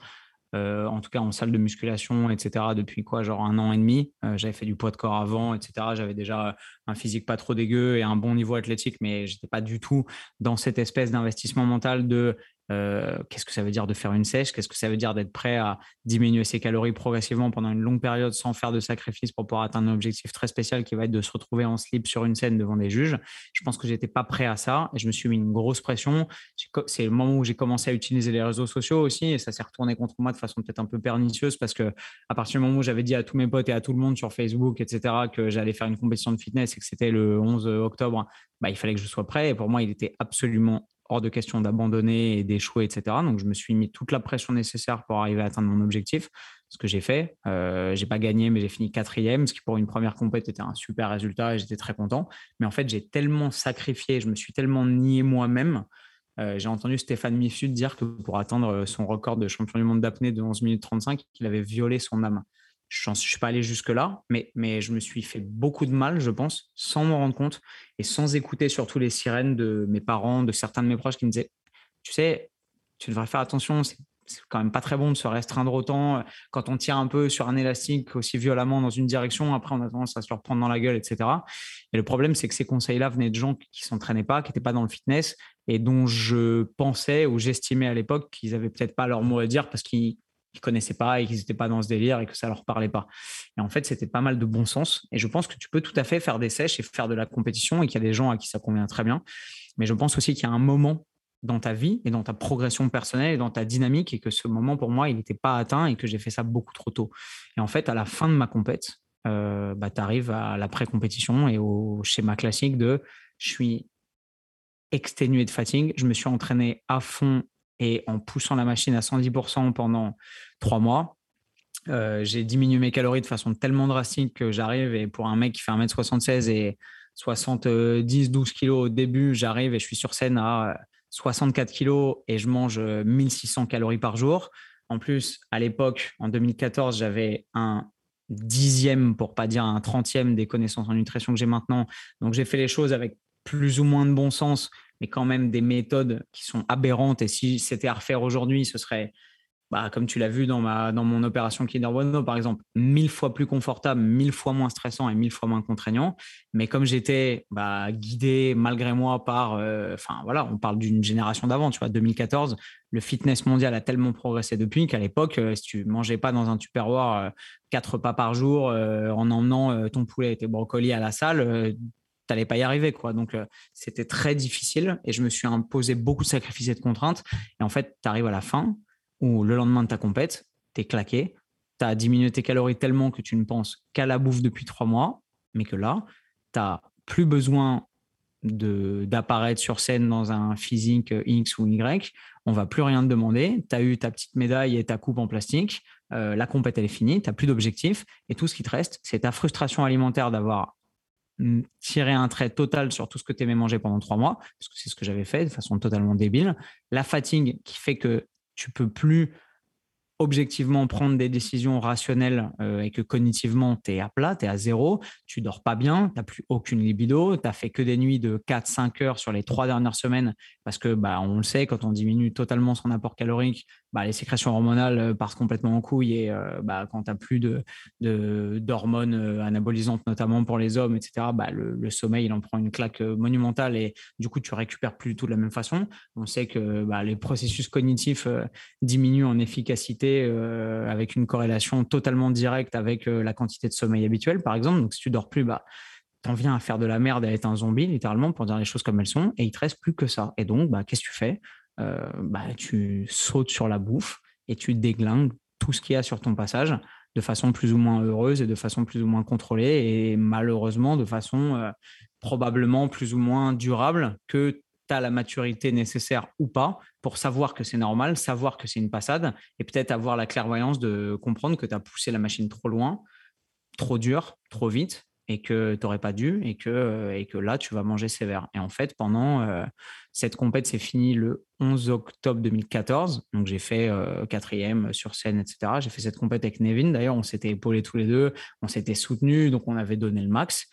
euh, en tout cas en salle de musculation, etc., depuis quoi, genre un an et demi. Euh, j'avais fait du poids de corps avant, etc. J'avais déjà un physique pas trop dégueu et un bon niveau athlétique, mais j'étais pas du tout dans cette espèce d'investissement mental de euh, qu'est-ce que ça veut dire de faire une sèche? Qu'est-ce que ça veut dire d'être prêt à diminuer ses calories progressivement pendant une longue période sans faire de sacrifice pour pouvoir atteindre un objectif très spécial qui va être de se retrouver en slip sur une scène devant des juges? Je pense que j'étais pas prêt à ça et je me suis mis une grosse pression. C'est le moment où j'ai commencé à utiliser les réseaux sociaux aussi et ça s'est retourné contre moi de façon peut-être un peu pernicieuse parce que à partir du moment où j'avais dit à tous mes potes et à tout le monde sur Facebook, etc., que j'allais faire une compétition de fitness et que c'était le 11 octobre, bah, il fallait que je sois prêt. Et pour moi, il était absolument de question d'abandonner et d'échouer, etc. Donc, je me suis mis toute la pression nécessaire pour arriver à atteindre mon objectif. Ce que j'ai fait, euh, j'ai pas gagné, mais j'ai fini quatrième, ce qui pour une première compétition était un super résultat et j'étais très content. Mais en fait, j'ai tellement sacrifié, je me suis tellement nié moi-même. Euh, j'ai entendu Stéphane Mifsud dire que pour atteindre son record de champion du monde d'apnée de 11 minutes 35, il avait violé son âme. Je ne suis pas allé jusque-là, mais, je me suis fait beaucoup de mal, je pense, sans m'en rendre compte et sans écouter surtout les sirènes de mes parents, de certains de mes proches qui me disaient Tu sais, tu devrais faire attention, c'est quand même pas très bon de se restreindre autant. Quand on tire un peu sur un élastique aussi violemment dans une direction, après on a tendance à se le reprendre dans la gueule, etc. Et le problème, c'est que ces conseils-là venaient de gens qui s'entraînaient pas, qui n'étaient pas dans le fitness et dont je pensais ou j'estimais à l'époque qu'ils n'avaient peut-être pas leur mot à dire parce qu'ils qu'ils connaissaient pas et qu'ils n'étaient pas dans ce délire et que ça leur parlait pas. Et en fait, c'était pas mal de bon sens. Et je pense que tu peux tout à fait faire des sèches et faire de la compétition et qu'il y a des gens à qui ça convient très bien. Mais je pense aussi qu'il y a un moment dans ta vie et dans ta progression personnelle et dans ta dynamique et que ce moment pour moi il n'était pas atteint et que j'ai fait ça beaucoup trop tôt. Et en fait, à la fin de ma compète, euh, bah, tu arrives à la pré-compétition et au schéma classique de je suis exténué de fatigue, je me suis entraîné à fond et en poussant la machine à 110% pendant trois mois. Euh, j'ai diminué mes calories de façon tellement drastique que j'arrive et pour un mec qui fait 1m76 et 70-12 kg au début, j'arrive et je suis sur scène à 64 kilos et je mange 1600 calories par jour. En plus, à l'époque, en 2014, j'avais un dixième, pour pas dire un trentième des connaissances en nutrition que j'ai maintenant. Donc, j'ai fait les choses avec plus ou moins de bon sens, mais quand même des méthodes qui sont aberrantes. Et si c'était à refaire aujourd'hui, ce serait bah, comme tu l'as vu dans, ma, dans mon opération Kinder Bueno, par exemple, mille fois plus confortable, mille fois moins stressant et mille fois moins contraignant. Mais comme j'étais bah, guidé malgré moi par, euh, enfin voilà, on parle d'une génération d'avant, tu vois, 2014, le fitness mondial a tellement progressé depuis qu'à l'époque, euh, si tu mangeais pas dans un tupperware euh, quatre pas par jour en emmenant ton poulet et tes brocolis à la salle, tu n'allais pas y arriver. quoi. Donc, c'était très difficile et je me suis imposé beaucoup de sacrifices et de contraintes. Et en fait, tu arrives à la fin, ou le lendemain de ta compète, tu es claqué, tu as diminué tes calories tellement que tu ne penses qu'à la bouffe depuis trois mois, mais que là, tu n'as plus besoin d'apparaître sur scène dans un physique X ou Y, on va plus rien te demander, tu as eu ta petite médaille et ta coupe en plastique, euh, la compète elle est finie, tu n'as plus d'objectif, et tout ce qui te reste, c'est ta frustration alimentaire d'avoir tiré un trait total sur tout ce que tu aimais manger pendant trois mois, parce que c'est ce que j'avais fait de façon totalement débile, la fatigue qui fait que tu peux plus objectivement prendre des décisions rationnelles euh, et que cognitivement, tu es à plat, tu es à zéro, tu dors pas bien, tu n'as plus aucune libido, tu as fait que des nuits de 4-5 heures sur les trois dernières semaines parce que, bah, on le sait, quand on diminue totalement son apport calorique, bah, les sécrétions hormonales euh, partent complètement en couille et euh, bah, quand tu n'as plus de, d'hormones anabolisantes, notamment pour les hommes, etc., bah, le, sommeil, il en prend une claque monumentale et du coup, tu récupères plus du tout de la même façon. On sait que les processus cognitifs diminuent en efficacité euh, avec une corrélation totalement directe avec euh, la quantité de sommeil habituelle, par exemple. Donc, si tu dors plus, bah, en viens à faire de la merde, à être un zombie, littéralement, pour dire les choses comme elles sont, et il te reste plus que ça. Et donc, qu'est-ce que tu fais? Euh, bah, Tu sautes sur la bouffe et tu déglingues tout ce qu'il y a sur ton passage de façon plus ou moins heureuse et de façon plus ou moins contrôlée, et malheureusement de façon probablement plus ou moins durable que tu as la maturité nécessaire ou pas pour savoir que c'est normal, savoir que c'est une passade et peut-être avoir la clairvoyance de comprendre que tu as poussé la machine trop loin, trop dur, trop vite et que tu n'aurais pas dû et que, euh, et que là, tu vas manger sévère. Et en fait, pendant euh, cette compète, c'est fini le 11 octobre 2014. Donc, j'ai fait euh, quatrième sur scène, etc. J'ai fait cette compète avec Nevin. D'ailleurs, on s'était épaulés tous les deux, on s'était soutenus, donc on avait donné le max.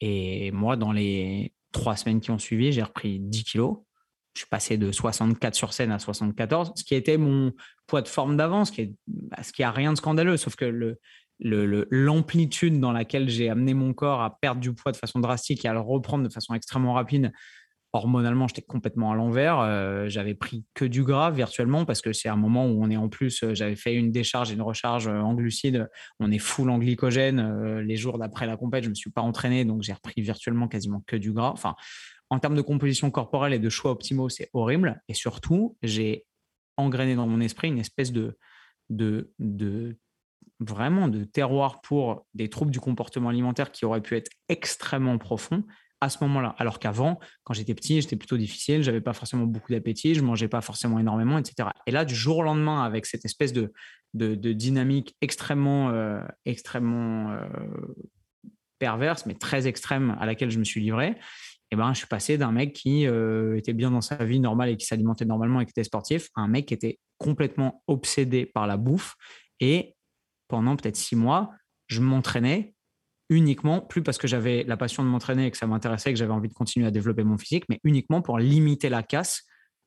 et moi, dans les trois semaines qui ont suivi, j'ai repris 10 kilos. Je suis passé de 64 sur scène à 74, ce qui était mon poids de forme d'avant, ce qui bah, ce qui a rien de scandaleux, sauf que le, l'amplitude dans laquelle j'ai amené mon corps à perdre du poids de façon drastique et à le reprendre de façon extrêmement rapide, hormonalement, j'étais complètement à l'envers. Euh, j'avais pris que du gras virtuellement parce que c'est un moment où on est en plus, euh, j'avais fait une décharge et une recharge euh, en glucides. On est full en glycogène. les jours d'après la compète, je ne me suis pas entraîné, donc j'ai repris virtuellement quasiment que du gras. Enfin, en termes de composition corporelle et de choix optimaux, c'est horrible. Et surtout, j'ai engrainé dans mon esprit une espèce de, vraiment de terroir pour des troubles du comportement alimentaire qui auraient pu être extrêmement profonds à ce moment-là. Alors qu'avant, quand j'étais petit, j'étais plutôt difficile, j'avais pas forcément beaucoup d'appétit, je mangeais pas forcément énormément, etc. Et là, du jour au lendemain, avec cette espèce de, dynamique extrêmement, euh, extrêmement euh, perverse, mais très extrême à laquelle je me suis livré, eh ben, je suis passé d'un mec qui euh, était bien dans sa vie normale et qui s'alimentait normalement et qui était sportif, à un mec qui était complètement obsédé par la bouffe. Et pendant peut-être six mois, je m'entraînais uniquement, plus parce que j'avais la passion de m'entraîner et que ça m'intéressait et que j'avais envie de continuer à développer mon physique, mais uniquement pour limiter la casse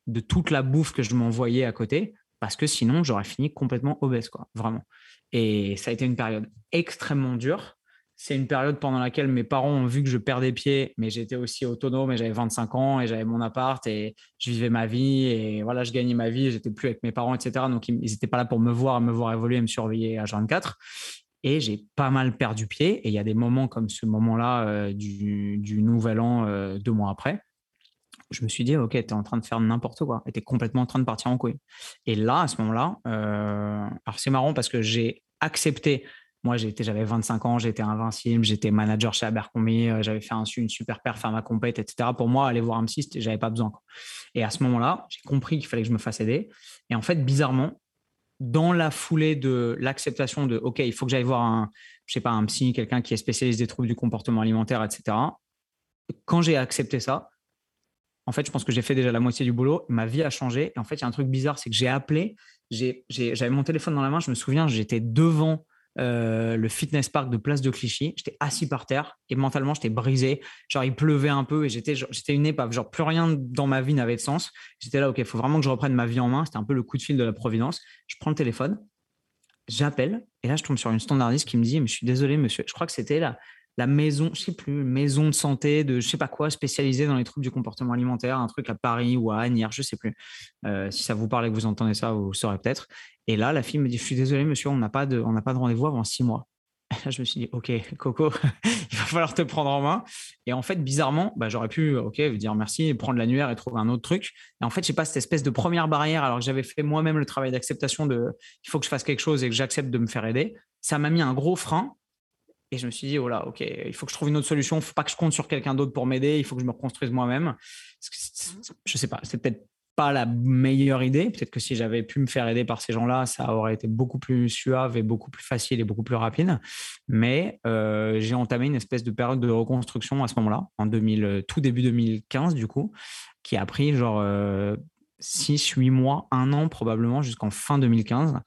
de toute la bouffe que je m'envoyais à côté, parce que sinon j'aurais fini complètement obèse, quoi, vraiment. Et ça a été une période extrêmement dure. C'est une période pendant laquelle mes parents ont vu que je perdais pied, mais j'étais aussi autonome et j'avais 25 ans et j'avais mon appart et je vivais ma vie et voilà, je gagnais ma vie, j'étais plus avec mes parents, etc. Donc, ils n'étaient pas là pour me voir, me voir évoluer, me surveiller à 24. Et j'ai pas mal perdu pied. Et il y a des moments comme ce moment-là euh, du, nouvel an, euh, deux mois après, je me suis dit, OK, tu es en train de faire n'importe quoi. Tu es complètement en train de partir en couille. Et là, à ce moment-là, euh, alors c'est marrant parce que j'ai accepté moi, j'avais 25 ans, j'étais invincible, j'étais manager chez Abercrombie, euh, j'avais fait un, une super perf à ma compète, etc. Pour moi, aller voir un psy, j'avais pas besoin. Et à ce moment-là, j'ai compris qu'il fallait que je me fasse aider. Et en fait, bizarrement, dans la foulée de l'acceptation de OK, il faut que j'aille voir un, je sais pas, un psy, quelqu'un qui est spécialiste des troubles du comportement alimentaire, etc. Quand j'ai accepté ça, en fait, je pense que j'ai fait déjà la moitié du boulot. Ma vie a changé. Et en fait, il y a un truc bizarre, c'est que j'ai appelé, j'avais mon téléphone dans la main, je me souviens, j'étais devant euh, le fitness park de Place de Clichy. J'étais assis par terre et mentalement, j'étais brisé. Genre, il pleuvait un peu et j'étais, j'étais une épave. Genre, plus rien dans ma vie n'avait de sens. J'étais là, OK, il faut vraiment que je reprenne ma vie en main. C'était un peu le coup de fil de la Providence. Je prends le téléphone, j'appelle et là, je tombe sur une standardiste qui me dit, je suis désolé, monsieur. Je crois que c'était là la maison, je sais plus, maison de santé de je sais pas quoi, spécialisée dans les troubles du comportement alimentaire, un truc à Paris ou à Agnières, je sais plus. Euh, si ça vous parle et que vous entendez ça, vous saurez peut-être. Et là, la fille me dit, je suis désolé, monsieur, on n'a pas de, de rendez-vous avant six mois. là, je me suis dit, ok, Coco, il va falloir te prendre en main. Et en fait, bizarrement, bah, j'aurais pu, ok, dire merci, prendre l'annuaire et trouver un autre truc. Et en fait, je sais pas cette espèce de première barrière, alors que j'avais fait moi-même le travail d'acceptation de, il faut que je fasse quelque chose et que j'accepte de me faire aider. Ça m'a mis un gros frein et je me suis dit, oh là, ok, il faut que je trouve une autre solution. Il ne faut pas que je compte sur quelqu'un d'autre pour m'aider. Il faut que je me reconstruise moi-même. Je ne sais pas, c'est peut-être pas la meilleure idée. Peut-être que si j'avais pu me faire aider par ces gens-là, ça aurait été beaucoup plus suave et beaucoup plus facile et beaucoup plus rapide. Mais euh, j'ai entamé une espèce de période de reconstruction à ce moment-là, en 2000, tout début 2015 du coup, qui a pris genre 6, euh, 8 mois, un an probablement jusqu'en fin 2015.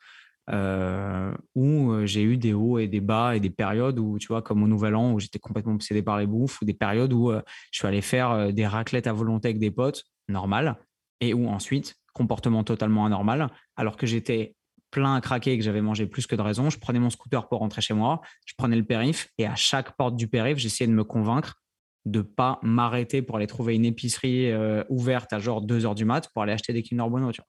Euh, où euh, j'ai eu des hauts et des bas et des périodes où, tu vois, comme au Nouvel An, où j'étais complètement obsédé par les bouffes, ou des périodes où euh, je suis allé faire des raclettes à volonté avec des potes, normal, et où ensuite, comportement totalement anormal, alors que j'étais plein à craquer et que j'avais mangé plus que de raison, je prenais mon scooter pour rentrer chez moi, je prenais le périph, et à chaque porte du périph, j'essayais de me convaincre de pas m'arrêter pour aller trouver une épicerie ouverte à genre 2 heures du mat pour aller acheter des Kinder Bueno. Tu vois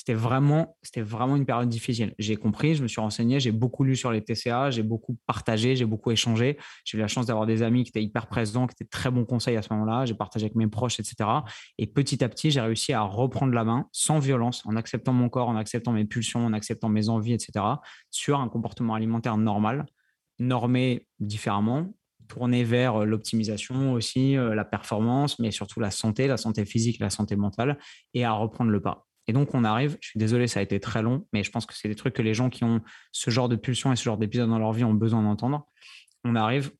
c'était vraiment, une période difficile. J'ai compris, je me suis renseigné, j'ai beaucoup lu sur les TCA, j'ai beaucoup partagé, j'ai beaucoup échangé. J'ai eu la chance d'avoir des amis qui étaient hyper présents, qui étaient très bons conseils à ce moment-là. J'ai partagé avec mes proches, etc. Et petit à petit, j'ai réussi à reprendre la main sans violence, en acceptant mon corps, en acceptant mes pulsions, en acceptant mes envies, etc. sur un comportement alimentaire normal, normé différemment, tourné vers l'optimisation aussi, euh, la performance, mais surtout la santé, la santé physique, la santé mentale, et à reprendre le pas. Et donc, on arrive, je suis désolé, ça a été très long, mais je pense que c'est des trucs que les gens qui ont ce genre de pulsion et ce genre d'épisode dans leur vie ont besoin d'entendre. On arrive,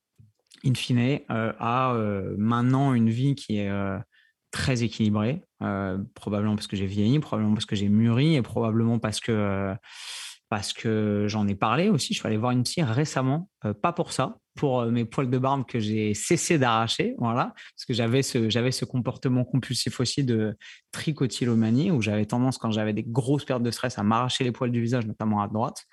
in fine, euh, à euh, maintenant une vie qui est euh, très équilibrée, probablement parce que j'ai vieilli, probablement parce que j'ai mûri et probablement parce que parce que j'en ai parlé aussi. Je suis allé voir une psy récemment, pas pour ça, pour euh, mes poils de barbe que j'ai cessé d'arracher, voilà, parce que j'avais ce, j'avais ce comportement compulsif aussi de tricotylomanie où j'avais tendance, quand j'avais des grosses pertes de stress, à m'arracher les poils du visage, notamment à droite,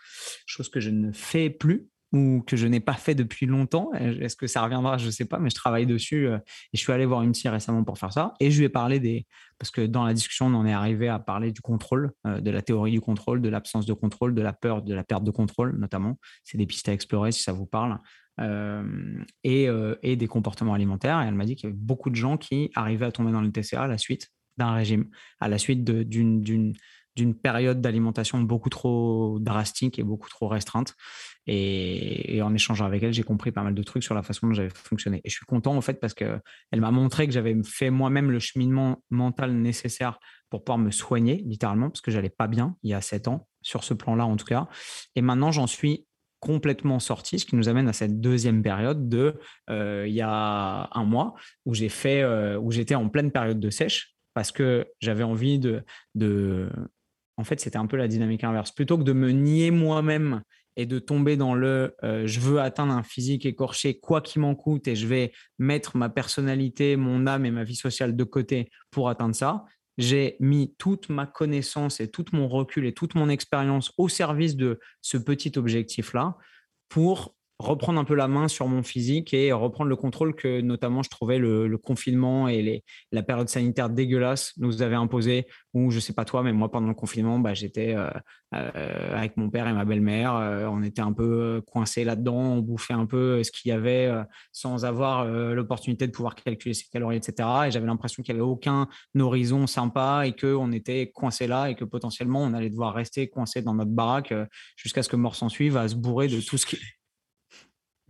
chose que je ne fais plus ou que je n'ai pas fait depuis longtemps. Est-ce que ça reviendra? Je ne sais pas, mais je travaille dessus euh, et je suis allé voir une psy récemment pour faire ça. Et je lui ai parlé des. Parce que dans la discussion, on en est arrivé à parler du contrôle, euh, de la théorie du contrôle, de l'absence de contrôle, de la peur de la perte de contrôle, notamment. C'est des pistes à explorer si ça vous parle. Euh, et, et, des comportements alimentaires. Et elle m'a dit qu'il y avait beaucoup de gens qui arrivaient à tomber dans le TCA à la suite d'un régime, à la suite d'une d'une période d'alimentation beaucoup trop drastique et beaucoup trop restreinte. Et, en échangeant avec elle, j'ai compris pas mal de trucs sur la façon dont j'avais fonctionné. Et je suis content en fait parce qu'elle m'a montré que j'avais fait moi-même le cheminement mental nécessaire pour pouvoir me soigner, littéralement, parce que j'allais pas bien il y a sept ans, sur ce plan-là en tout cas. Et maintenant, j'en suis complètement sorti, ce qui nous amène à cette deuxième période de euh, il y a un mois où j'ai fait euh, où j'étais en pleine période de sèche parce que j'avais envie de, de en fait, c'était un peu la dynamique inverse. Plutôt que de me nier moi-même et de tomber dans le euh, je veux atteindre un physique écorché, quoi qu'il m'en coûte, et je vais mettre ma personnalité, mon âme et ma vie sociale de côté pour atteindre ça, j'ai mis toute ma connaissance et tout mon recul et toute mon expérience au service de ce petit objectif-là pour reprendre un peu la main sur mon physique et reprendre le contrôle que notamment je trouvais le, confinement et les, la période sanitaire dégueulasse nous avait imposé. Ou je sais pas toi, mais moi pendant le confinement, bah, j'étais euh, euh, avec mon père et ma belle-mère. Euh, on était un peu coincés là-dedans, on bouffait un peu ce qu'il y avait sans avoir l'opportunité de pouvoir calculer ses calories, etc. Et j'avais l'impression qu'il n'y avait aucun horizon sympa et qu'on était coincé là et que potentiellement on allait devoir rester coincé dans notre baraque jusqu'à ce que mort s'en suive à se bourrer de tout ce qui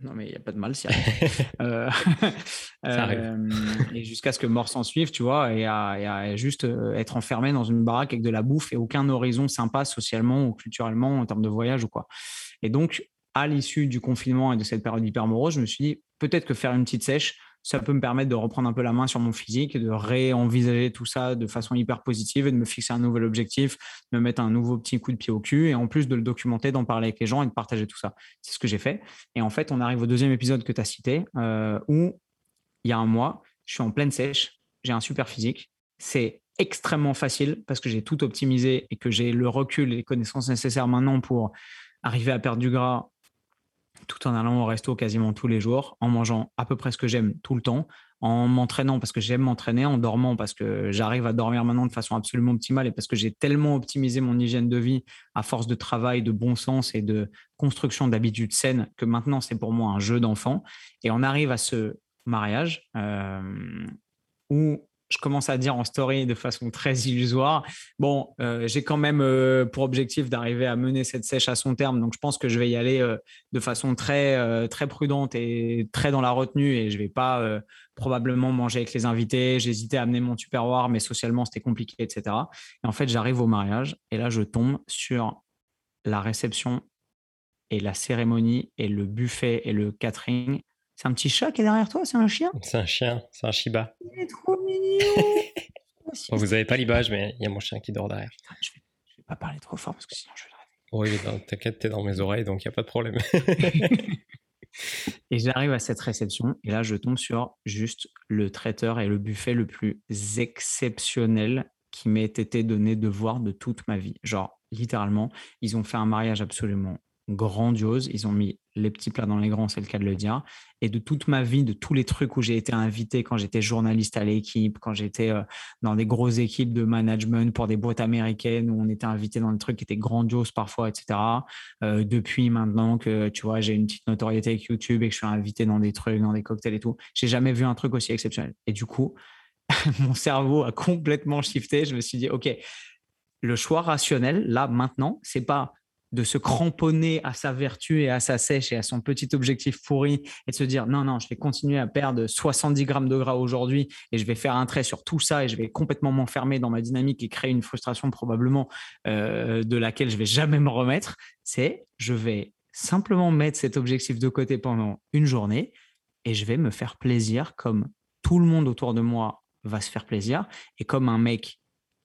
non, mais il n'y a pas de mal, si euh, euh, et jusqu'à ce que mort s'en suive, tu vois, et à, juste euh, être enfermé dans une baraque avec de la bouffe et aucun horizon sympa socialement ou culturellement en termes de voyage ou quoi. Et donc, à l'issue du confinement et de cette période hyper morose, je me suis dit peut-être que faire une petite sèche, ça peut me permettre de reprendre un peu la main sur mon physique, de réenvisager tout ça de façon hyper positive et de me fixer un nouvel objectif, de me mettre un nouveau petit coup de pied au cul et en plus de le documenter, d'en parler avec les gens et de partager tout ça. C'est ce que j'ai fait. Et en fait, on arrive au deuxième épisode que tu as cité euh, où il y a un mois, je suis en pleine sèche, j'ai un super physique. C'est extrêmement facile parce que j'ai tout optimisé et que j'ai le recul et les connaissances nécessaires maintenant pour arriver à perdre du gras tout en allant au resto quasiment tous les jours, en mangeant à peu près ce que j'aime tout le temps, en m'entraînant parce que j'aime m'entraîner, en dormant parce que j'arrive à dormir maintenant de façon absolument optimale et parce que j'ai tellement optimisé mon hygiène de vie à force de travail, de bon sens et de construction d'habitudes saines que maintenant c'est pour moi un jeu d'enfant. Et on arrive à ce mariage euh, où je commence à dire en story de façon très illusoire. Bon, euh, j'ai quand même euh, pour objectif d'arriver à mener cette sèche à son terme, donc je pense que je vais y aller euh, de façon très très prudente et très dans la retenue et je vais pas probablement manger avec les invités. J'hésitais à amener mon tupperware, mais socialement c'était compliqué, etc. Et en fait, j'arrive au mariage et là je tombe sur la réception et la cérémonie et le buffet et le catering c'est un petit chat qui est derrière toi C'est un chien? C'est un chien, c'est un Shiba. Il est trop mignon Vous n'avez pas l'image, mais il y a mon chien qui dort derrière. je, vais, vais pas parler trop fort parce que sinon je vais le réveiller. Oui, t'inquiète, t'es dans mes oreilles, donc il n'y a pas de problème. et j'arrive à cette réception, et là je tombe sur juste le traiteur et le buffet le plus exceptionnel qui m'ait été donné de voir de toute ma vie. Genre, littéralement, ils ont fait un mariage absolument grandiose. Ils ont mis les petits plats dans les grands, c'est le cas de le dire. Et de toute ma vie, de tous les trucs où j'ai été invité quand j'étais journaliste à l'équipe, quand j'étais euh, dans des grosses équipes de management pour des boîtes américaines où on était invité dans des trucs qui étaient grandioses parfois, etc. Euh, depuis maintenant que tu vois, j'ai une petite notoriété avec YouTube et que je suis invité dans des trucs, dans des cocktails et tout, j'ai jamais vu un truc aussi exceptionnel. Et du coup, mon cerveau a complètement shifté. Je me suis dit, OK, le choix rationnel, là, maintenant, c'est pas de se cramponner à sa vertu et à sa sèche et à son petit objectif pourri et de se dire non, non, je vais continuer à perdre 70 grammes de gras aujourd'hui et je vais faire un trait sur tout ça et je vais complètement m'enfermer dans ma dynamique et créer une frustration probablement euh, de laquelle je vais jamais me remettre, c'est je vais simplement mettre cet objectif de côté pendant une journée et je vais me faire plaisir comme tout le monde autour de moi va se faire plaisir et comme un mec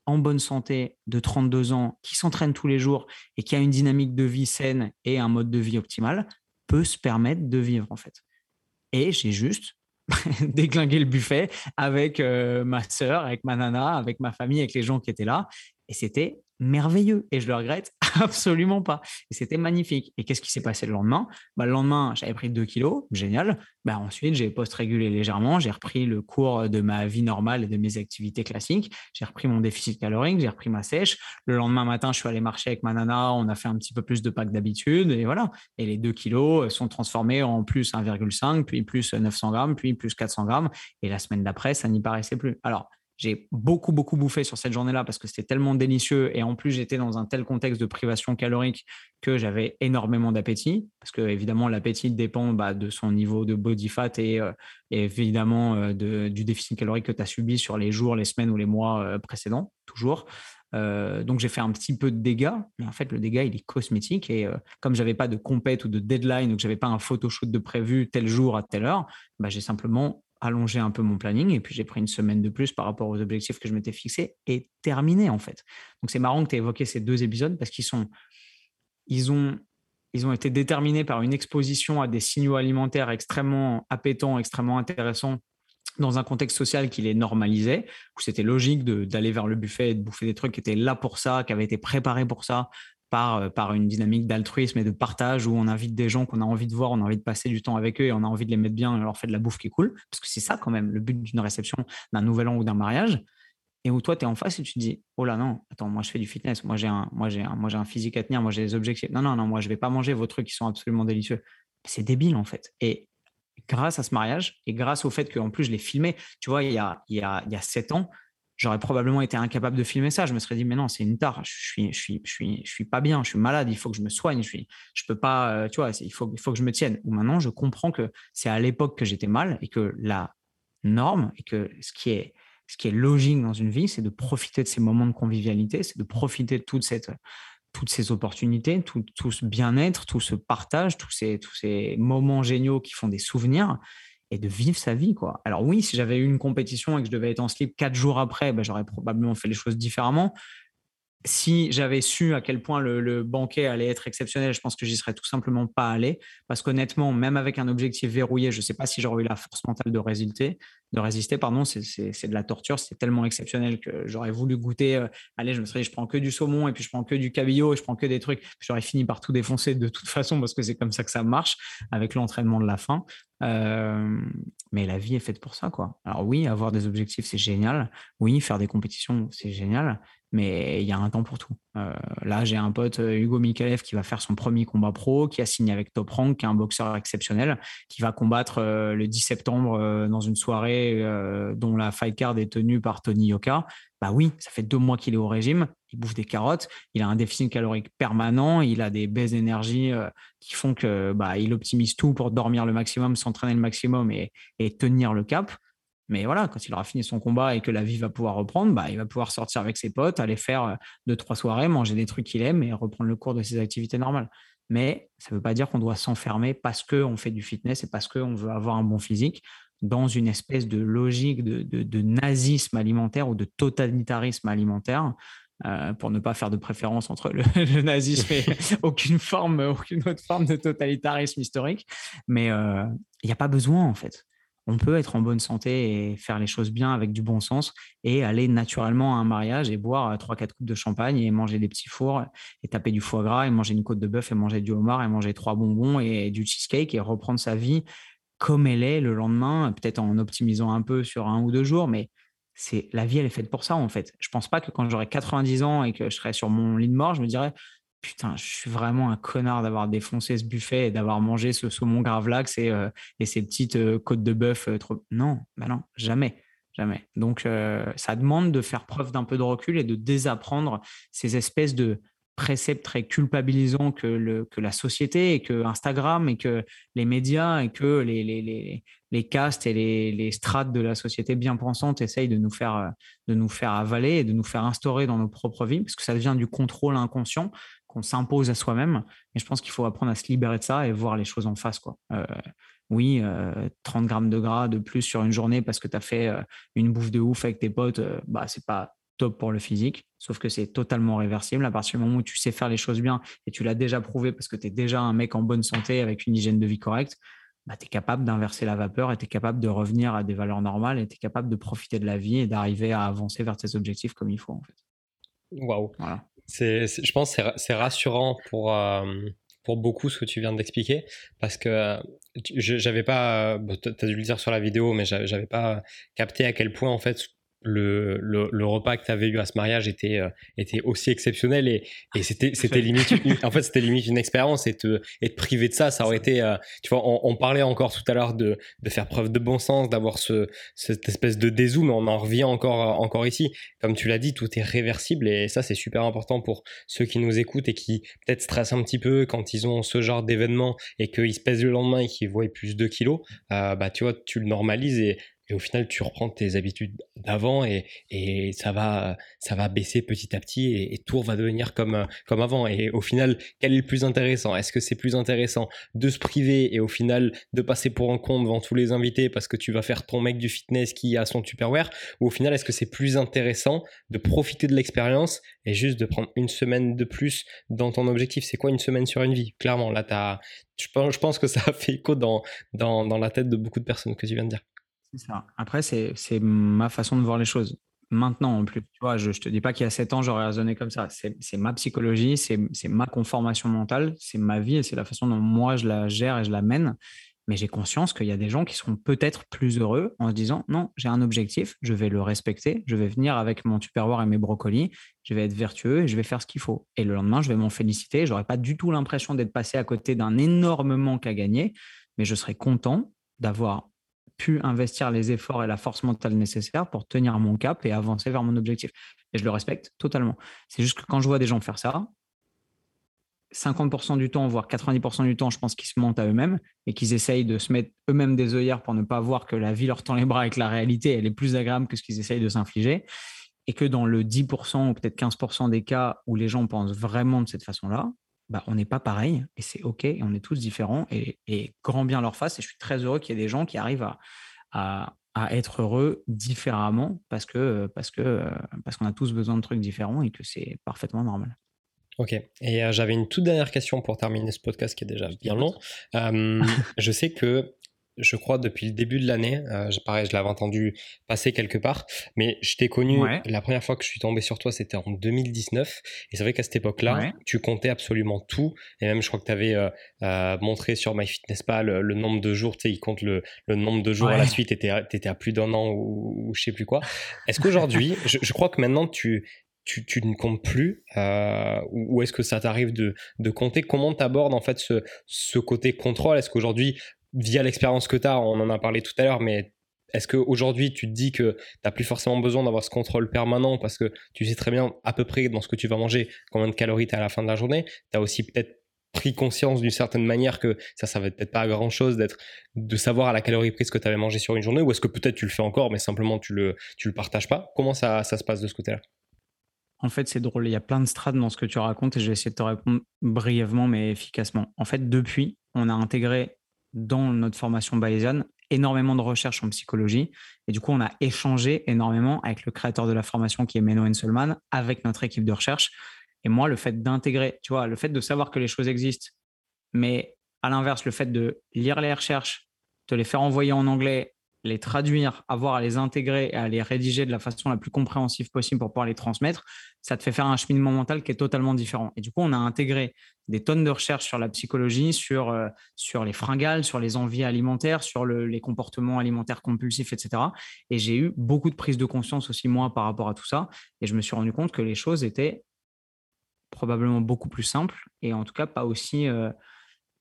en bonne santé de 32 ans, qui s'entraîne tous les jours et qui a une dynamique de vie saine et un mode de vie optimal, peut se permettre de vivre en fait. Et j'ai juste déglingué le buffet avec euh, ma sœur, avec ma nana, avec ma famille, avec les gens qui étaient là. Et c'était merveilleux et je le regrette absolument pas. Et c'était magnifique. Et qu'est-ce qui s'est passé le lendemain? Bah, Le lendemain, j'avais pris 2 kilos, génial. Bah, ensuite, j'ai post-régulé légèrement, j'ai repris le cours de ma vie normale et de mes activités classiques. J'ai repris mon déficit calorique, j'ai repris ma sèche. Le lendemain matin, je suis allé marcher avec ma nana, on a fait un petit peu plus de packs d'habitude et voilà. Et les 2 kilos sont transformés en plus 1,5, puis plus 900 grammes, puis plus 400 grammes. Et la semaine d'après, ça n'y paraissait plus. Alors, j'ai beaucoup, beaucoup bouffé sur cette journée-là parce que c'était tellement délicieux et en plus j'étais dans un tel contexte de privation calorique que j'avais énormément d'appétit parce que évidemment l'appétit dépend bah, de son niveau de body fat et, euh, évidemment euh, du déficit calorique que tu as subi sur les jours, les semaines ou les mois euh, précédents, toujours. donc j'ai fait un petit peu de dégâts, mais en fait le dégât il est cosmétique et comme j'avais pas de compète ou de deadline ou que j'avais pas un photoshoot de prévu tel jour à telle heure, bah, j'ai simplement allongé un peu mon planning et puis j'ai pris une semaine de plus par rapport aux objectifs que je m'étais fixés et terminé en fait. Donc c'est marrant que tu aies évoqué ces deux épisodes parce qu'ils sont ils ont ils ont été déterminés par une exposition à des signaux alimentaires extrêmement appétants, extrêmement intéressants dans un contexte social qui les normalisait, où c'était logique d'aller vers le buffet et de bouffer des trucs qui étaient là pour ça, qui avaient été préparés pour ça, par, par une dynamique d'altruisme et de partage où on invite des gens qu'on a envie de voir, on a envie de passer du temps avec eux et on a envie de les mettre bien, on leur fait de la bouffe qui est cool, parce que c'est ça quand même le but d'une réception d'un nouvel an ou d'un mariage. Et où toi, tu es en face et tu te dis, oh là non, attends, moi je fais du fitness, moi j'ai un, moi j'ai un, moi j'ai un physique à tenir, moi j'ai des objectifs. Non, non, non, moi je vais pas manger vos trucs qui sont absolument délicieux. C'est débile en fait. Et grâce à ce mariage et grâce au fait qu'en plus je l'ai filmé, tu vois, il y a, il y a, il y a sept ans, j'aurais probablement été incapable de filmer ça. Je me serais dit, mais non, c'est une tare. Je suis, je suis, je suis, je suis pas bien. Je suis malade. Il faut que je me soigne. Je suis, je peux pas, euh, tu vois, il faut, il faut que je me tienne. Ou maintenant, je comprends que c'est à l'époque que j'étais mal et que la norme et que ce qui est, ce qui est logique dans une vie, c'est de profiter de ces moments de convivialité, c'est de profiter de toute cette, toutes ces opportunités, tout, tout ce bien-être, tout ce partage, tous ces, tous ces moments géniaux qui font des souvenirs et de vivre sa vie. Quoi. Alors oui, si j'avais eu une compétition et que je devais être en slip quatre jours après, ben, j'aurais probablement fait les choses différemment si j'avais su à quel point le, banquet allait être exceptionnel, je pense que j'y serais tout simplement pas allé. Parce qu'honnêtement, même avec un objectif verrouillé, je ne sais pas si j'aurais eu la force mentale de résister. De résister pardon, c'est de la torture. C'est tellement exceptionnel que j'aurais voulu goûter. Euh, allez, je me serais dit, je prends que du saumon et puis je prends que du cabillaud et je prends que des trucs. J'aurais fini par tout défoncer de toute façon parce que c'est comme ça que ça marche avec l'entraînement de la fin. Euh, mais la vie est faite pour ça, quoi. Alors oui, avoir des objectifs, c'est génial. Oui, faire des compétitions, c'est génial mais il y a un temps pour tout. Euh, là, j'ai un pote, Hugo Mikalev, qui va faire son premier combat pro, qui a signé avec Top Rank, qui est un boxeur exceptionnel, qui va combattre le 10 septembre dans une soirée dont la fight card est tenue par Tony Yoka. Bah oui, ça fait deux mois qu'il est au régime, il bouffe des carottes, il a un déficit calorique permanent, il a des baisses d'énergie qui font que bah, il optimise tout pour dormir le maximum, s'entraîner le maximum et tenir le cap. Mais voilà, quand il aura fini son combat et que la vie va pouvoir reprendre, bah, il va pouvoir sortir avec ses potes, aller faire euh, deux, trois soirées, manger des trucs qu'il aime et reprendre le cours de ses activités normales. Mais ça ne veut pas dire qu'on doit s'enfermer parce qu'on fait du fitness et parce qu'on veut avoir un bon physique dans une espèce de logique de, nazisme alimentaire ou de totalitarisme alimentaire. Euh, pour ne pas faire de préférence entre le, nazisme et aucune forme, aucune autre forme de totalitarisme historique. Mais euh, il n'y a pas besoin, en fait on peut être en bonne santé et faire les choses bien avec du bon sens et aller naturellement à un mariage et boire trois quatre coupes de champagne et manger des petits fours et taper du foie gras et manger une côte de bœuf et manger du homard et manger trois bonbons et du cheesecake et reprendre sa vie comme elle est le lendemain, peut-être en optimisant un peu sur un ou deux jours, mais c'est la vie elle est faite pour ça en fait. Je pense pas que quand j'aurai 90 ans et que je serai sur mon lit de mort, je me dirais putain, je suis vraiment un connard d'avoir défoncé ce buffet et d'avoir mangé ce saumon gravlax et, euh, et ces petites euh, côtes de bœuf. Euh, trop... Non, bah non, jamais. Jamais. Donc, ça demande de faire preuve d'un peu de recul et de désapprendre ces espèces de préceptes très culpabilisants que, le, que la société et que Instagram et que les médias et que les, les, les, les castes et les, les, strates de la société bien pensantes essayent de nous, faire, de nous faire avaler et de nous faire instaurer dans nos propres vies, parce que ça devient du contrôle inconscient qu'on s'impose à soi-même. Et je pense qu'il faut apprendre à se libérer de ça et voir les choses en face. Quoi. Euh, oui, 30 euh, grammes de gras de plus sur une journée parce que tu as fait euh, une bouffe de ouf avec tes potes, bah, c'est pas top pour le physique, sauf que c'est totalement réversible à partir du moment où tu sais faire les choses bien et tu l'as déjà prouvé parce que tu es déjà un mec en bonne santé avec une hygiène de vie correcte, bah, tu es capable d'inverser la vapeur et tu es capable de revenir à des valeurs normales et tu es capable de profiter de la vie et d'arriver à avancer vers tes objectifs comme il faut en fait. Waouh. Voilà. Je pense que c'est rassurant pour, euh, pour beaucoup ce que tu viens d'expliquer parce que j'avais pas, tu as dû le dire sur la vidéo, mais j'avais pas capté à quel point en fait le, le, repas que tu avais eu à ce mariage était, euh, était aussi exceptionnel et, et c'était, c'était limite, une, en fait, c'était limite une expérience et te, et te priver de ça, ça aurait été, euh, tu vois, on, parlait encore tout à l'heure de, de faire preuve de bon sens, d'avoir ce, cette espèce de dézoom, mais on en revient encore, encore ici. Comme tu l'as dit, tout est réversible et ça, c'est super important pour ceux qui nous écoutent et qui peut-être stressent un petit peu quand ils ont ce genre d'événement et qu'ils se pèsent le lendemain et qu'ils voient plus de kilos, euh, bah, tu vois, tu le normalises et et au final tu reprends tes habitudes d'avant et, et ça va ça va baisser petit à petit et, tout va devenir comme comme avant. Et au final quel est le plus intéressant? Est-ce que c'est plus intéressant de se priver et au final de passer pour un con devant tous les invités parce que tu vas faire ton mec du fitness qui a son tupperware? Ou au final est-ce que c'est plus intéressant de profiter de l'expérience et juste de prendre une semaine de plus dans ton objectif? C'est quoi une semaine sur une vie? Clairement là t'as je pense, je pense que ça a fait écho dans, dans, dans la tête de beaucoup de personnes que tu viens de dire Après, c'est ma façon de voir les choses. maintenant en plus. Tu vois, je ne te dis pas qu'il y a 7 ans, j'aurais raisonné comme ça. C'est ma psychologie, c'est ma conformation mentale, c'est ma vie et c'est la façon dont moi je la gère et je la mène. Mais j'ai conscience qu'il y a des gens qui seront peut-être plus heureux en se disant non, j'ai un objectif, je vais le respecter, je vais venir avec mon tupperware et mes brocolis, je vais être vertueux et je vais faire ce qu'il faut. Et le lendemain, je vais m'en féliciter. Je n'aurai pas du tout l'impression d'être passé à côté d'un énorme manque à gagner, mais je serai content d'avoir pu investir les efforts et la force mentale nécessaires pour tenir mon cap et avancer vers mon objectif. Et je le respecte totalement. C'est juste que quand je vois des gens faire ça, 50% du temps, voire 90% du temps, je pense qu'ils se mentent à eux-mêmes et qu'ils essayent de se mettre eux-mêmes des œillères pour ne pas voir que la vie leur tend les bras et que la réalité, elle est plus agréable que ce qu'ils essayent de s'infliger. Et que dans le 10% ou peut-être 15% des cas où les gens pensent vraiment de cette façon-là, bah, on n'est pas pareil et c'est OK et on est tous différents et, grand bien leur face. Et je suis très heureux qu'il y ait des gens qui arrivent à, être heureux différemment parce que parce que parce qu'on a tous besoin de trucs différents et que c'est parfaitement normal. Ok. Et euh, j'avais une toute dernière question pour terminer ce podcast qui est déjà bien long. Euh, je sais que je crois depuis le début de l'année, euh, pareil, je l'avais entendu passer quelque part, mais je t'ai connu la première fois que je suis tombé sur toi, c'était en 2019. Et c'est vrai qu'à cette époque-là, tu comptais absolument tout. Et même, je crois que tu avais euh, montré sur MyFitnessPal le, le nombre de jours, tu sais, il compte le, le nombre de jours à la suite, tu étais, à plus d'un an ou, ou, je sais plus quoi. Est-ce qu'aujourd'hui, je, je, crois que maintenant, tu, tu, tu, ne comptes plus euh, ou, est-ce que ça t'arrive de, de, compter? Comment tu abordes en fait ce, ce côté contrôle? Est-ce qu'aujourd'hui, via l'expérience que tu as, on en a parlé tout à l'heure, mais est-ce qu'aujourd'hui tu te dis que tu n'as plus forcément besoin d'avoir ce contrôle permanent parce que tu sais très bien à peu près dans ce que tu vas manger combien de calories tu as à la fin de la journée? Tu as aussi peut-être pris conscience d'une certaine manière que ça, ça va peut-être pas à grand chose d'être, de savoir à la calorie prise que tu avais mangé sur une journée ou est-ce que peut-être tu le fais encore mais simplement tu le, tu le partages pas? Comment ça, ça se passe de ce côté-là? En fait, c'est drôle. Il y a plein de strates dans ce que tu racontes et je vais essayer de te répondre brièvement mais efficacement. En fait, depuis, on a intégré dans notre formation Bayesian énormément de recherches en psychologie. Et du coup, on a échangé énormément avec le créateur de la formation qui est Menno Henselman, avec notre équipe de recherche. Et moi, le fait d'intégrer, tu vois, le fait de savoir que les choses existent, mais à l'inverse, le fait de lire les recherches, de les faire envoyer en anglais les traduire, avoir à les intégrer et à les rédiger de la façon la plus compréhensive possible pour pouvoir les transmettre, ça te fait faire un cheminement mental qui est totalement différent. Et du coup, on a intégré des tonnes de recherches sur la psychologie, sur, euh, sur les fringales, sur les envies alimentaires, sur les comportements alimentaires compulsifs, etc. Et j'ai eu beaucoup de prise de conscience aussi, moi, par rapport à tout ça. Et je me suis rendu compte que les choses étaient probablement beaucoup plus simples et en tout cas pas aussi... Euh,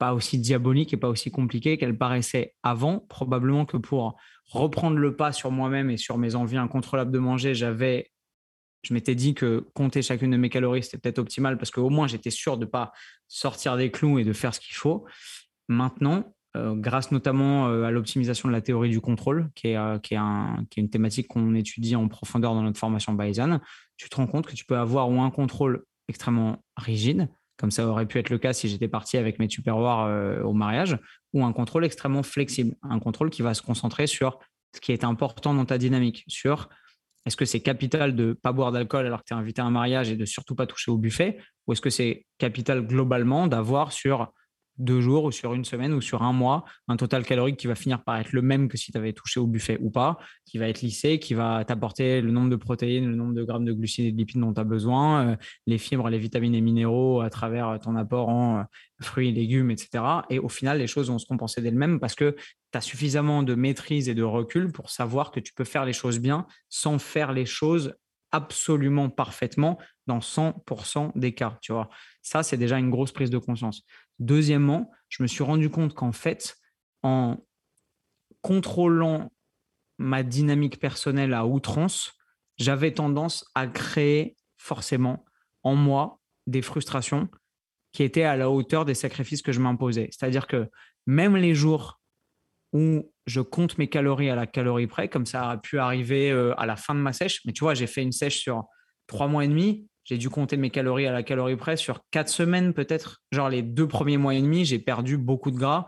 pas aussi diabolique et pas aussi compliqué qu'elle paraissait avant. Probablement que pour reprendre le pas sur moi-même et sur mes envies incontrôlables de manger, j'avais, je m'étais dit que compter chacune de mes calories, c'était peut-être optimal parce qu'au moins j'étais sûr de ne pas sortir des clous et de faire ce qu'il faut. Maintenant, euh, grâce notamment euh, à l'optimisation de la théorie du contrôle, qui est, euh, qui est une thématique qu'on étudie en profondeur dans notre formation Bayesian, tu te rends compte que tu peux avoir ou un contrôle extrêmement rigide, comme ça aurait pu être le cas si j'étais parti avec mes tupperwares euh, au mariage, ou un contrôle extrêmement flexible, un contrôle qui va se concentrer sur ce qui est important dans ta dynamique, sur est-ce que c'est capital de ne pas boire d'alcool alors que tu es invité à un mariage et de surtout pas toucher au buffet, ou est-ce que c'est capital globalement d'avoir sur deux jours ou sur une semaine ou sur un mois, un total calorique qui va finir par être le même que si tu avais touché au buffet ou pas, qui va être lissé, qui va t'apporter le nombre de protéines, le nombre de grammes de glucides et de lipides dont tu as besoin, euh, les fibres, les vitamines et minéraux à travers ton apport en euh, fruits légumes, etc. Et au final, les choses vont se compenser d'elles-mêmes parce que tu as suffisamment de maîtrise et de recul pour savoir que tu peux faire les choses bien sans faire les choses absolument parfaitement dans 100% des cas. Tu vois, ça, c'est déjà une grosse prise de conscience. Deuxièmement, je me suis rendu compte qu'en fait, en contrôlant ma dynamique personnelle à outrance, j'avais tendance à créer forcément en moi des frustrations qui étaient à la hauteur des sacrifices que je m'imposais. C'est-à-dire que même les jours où je compte mes calories à la calorie près, comme ça a pu arriver euh, à la fin de ma sèche, mais tu vois, j'ai fait une sèche sur trois mois et demi, j'ai dû compter mes calories à la calorie près sur quatre semaines peut-être. Genre les deux premiers mois et demi, j'ai perdu beaucoup de gras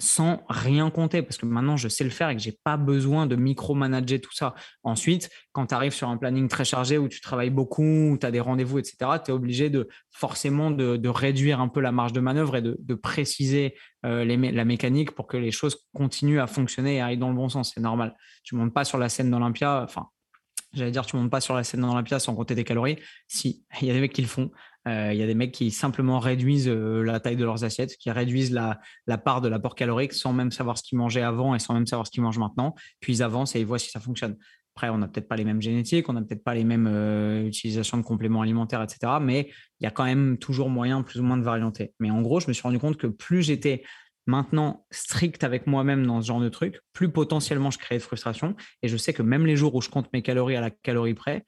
sans rien compter parce que maintenant je sais le faire et que j'ai pas besoin de micromanager tout ça. Ensuite, quand tu arrives sur un planning très chargé où tu travailles beaucoup, où tu as des rendez-vous, etc., tu es obligé de forcément de, réduire un peu la marge de manœuvre et de, préciser euh, la mécanique pour que les choses continuent à fonctionner et aillent dans le bon sens. C'est normal. Je ne monte pas sur la scène d'Olympia, J'allais dire, tu montes pas sur la scène dans la pièce sans compter tes calories. Si, il y a des mecs qui le font. Euh, il y a des mecs qui simplement réduisent euh, la taille de leurs assiettes, qui réduisent la, part de l'apport calorique sans même savoir ce qu'ils mangeaient avant et sans même savoir ce qu'ils mangent maintenant. Puis ils avancent et ils voient si ça fonctionne. Après, on n'a peut-être pas les mêmes génétiques, on n'a peut-être pas les mêmes euh, utilisations de compléments alimentaires, etc. Mais il y a quand même toujours moyen plus ou moins de varianter. Mais en gros, je me suis rendu compte que plus j'étais maintenant strict avec moi-même dans ce genre de truc, plus potentiellement je créais de frustration. Et je sais que même les jours où je compte mes calories à la calorie près,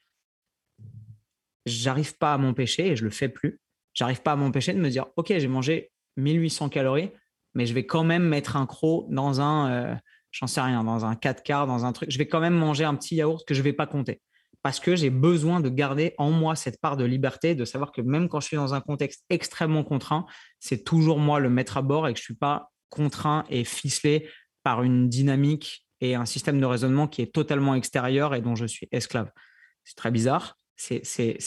j'arrive pas à m'empêcher, et je le fais plus, j'arrive pas à m'empêcher de me dire, OK, j'ai mangé 1800 calories, mais je vais quand même mettre un croc dans un, euh, j'en sais rien, dans un 4 quarts, dans un truc. Je vais quand même manger un petit yaourt que je vais pas compter. Parce que j'ai besoin de garder en moi cette part de liberté, de savoir que même quand je suis dans un contexte extrêmement contraint, c'est toujours moi le maître à bord et que je suis pas contraint et ficelé par une dynamique et un système de raisonnement qui est totalement extérieur et dont je suis esclave. C'est très bizarre, c'est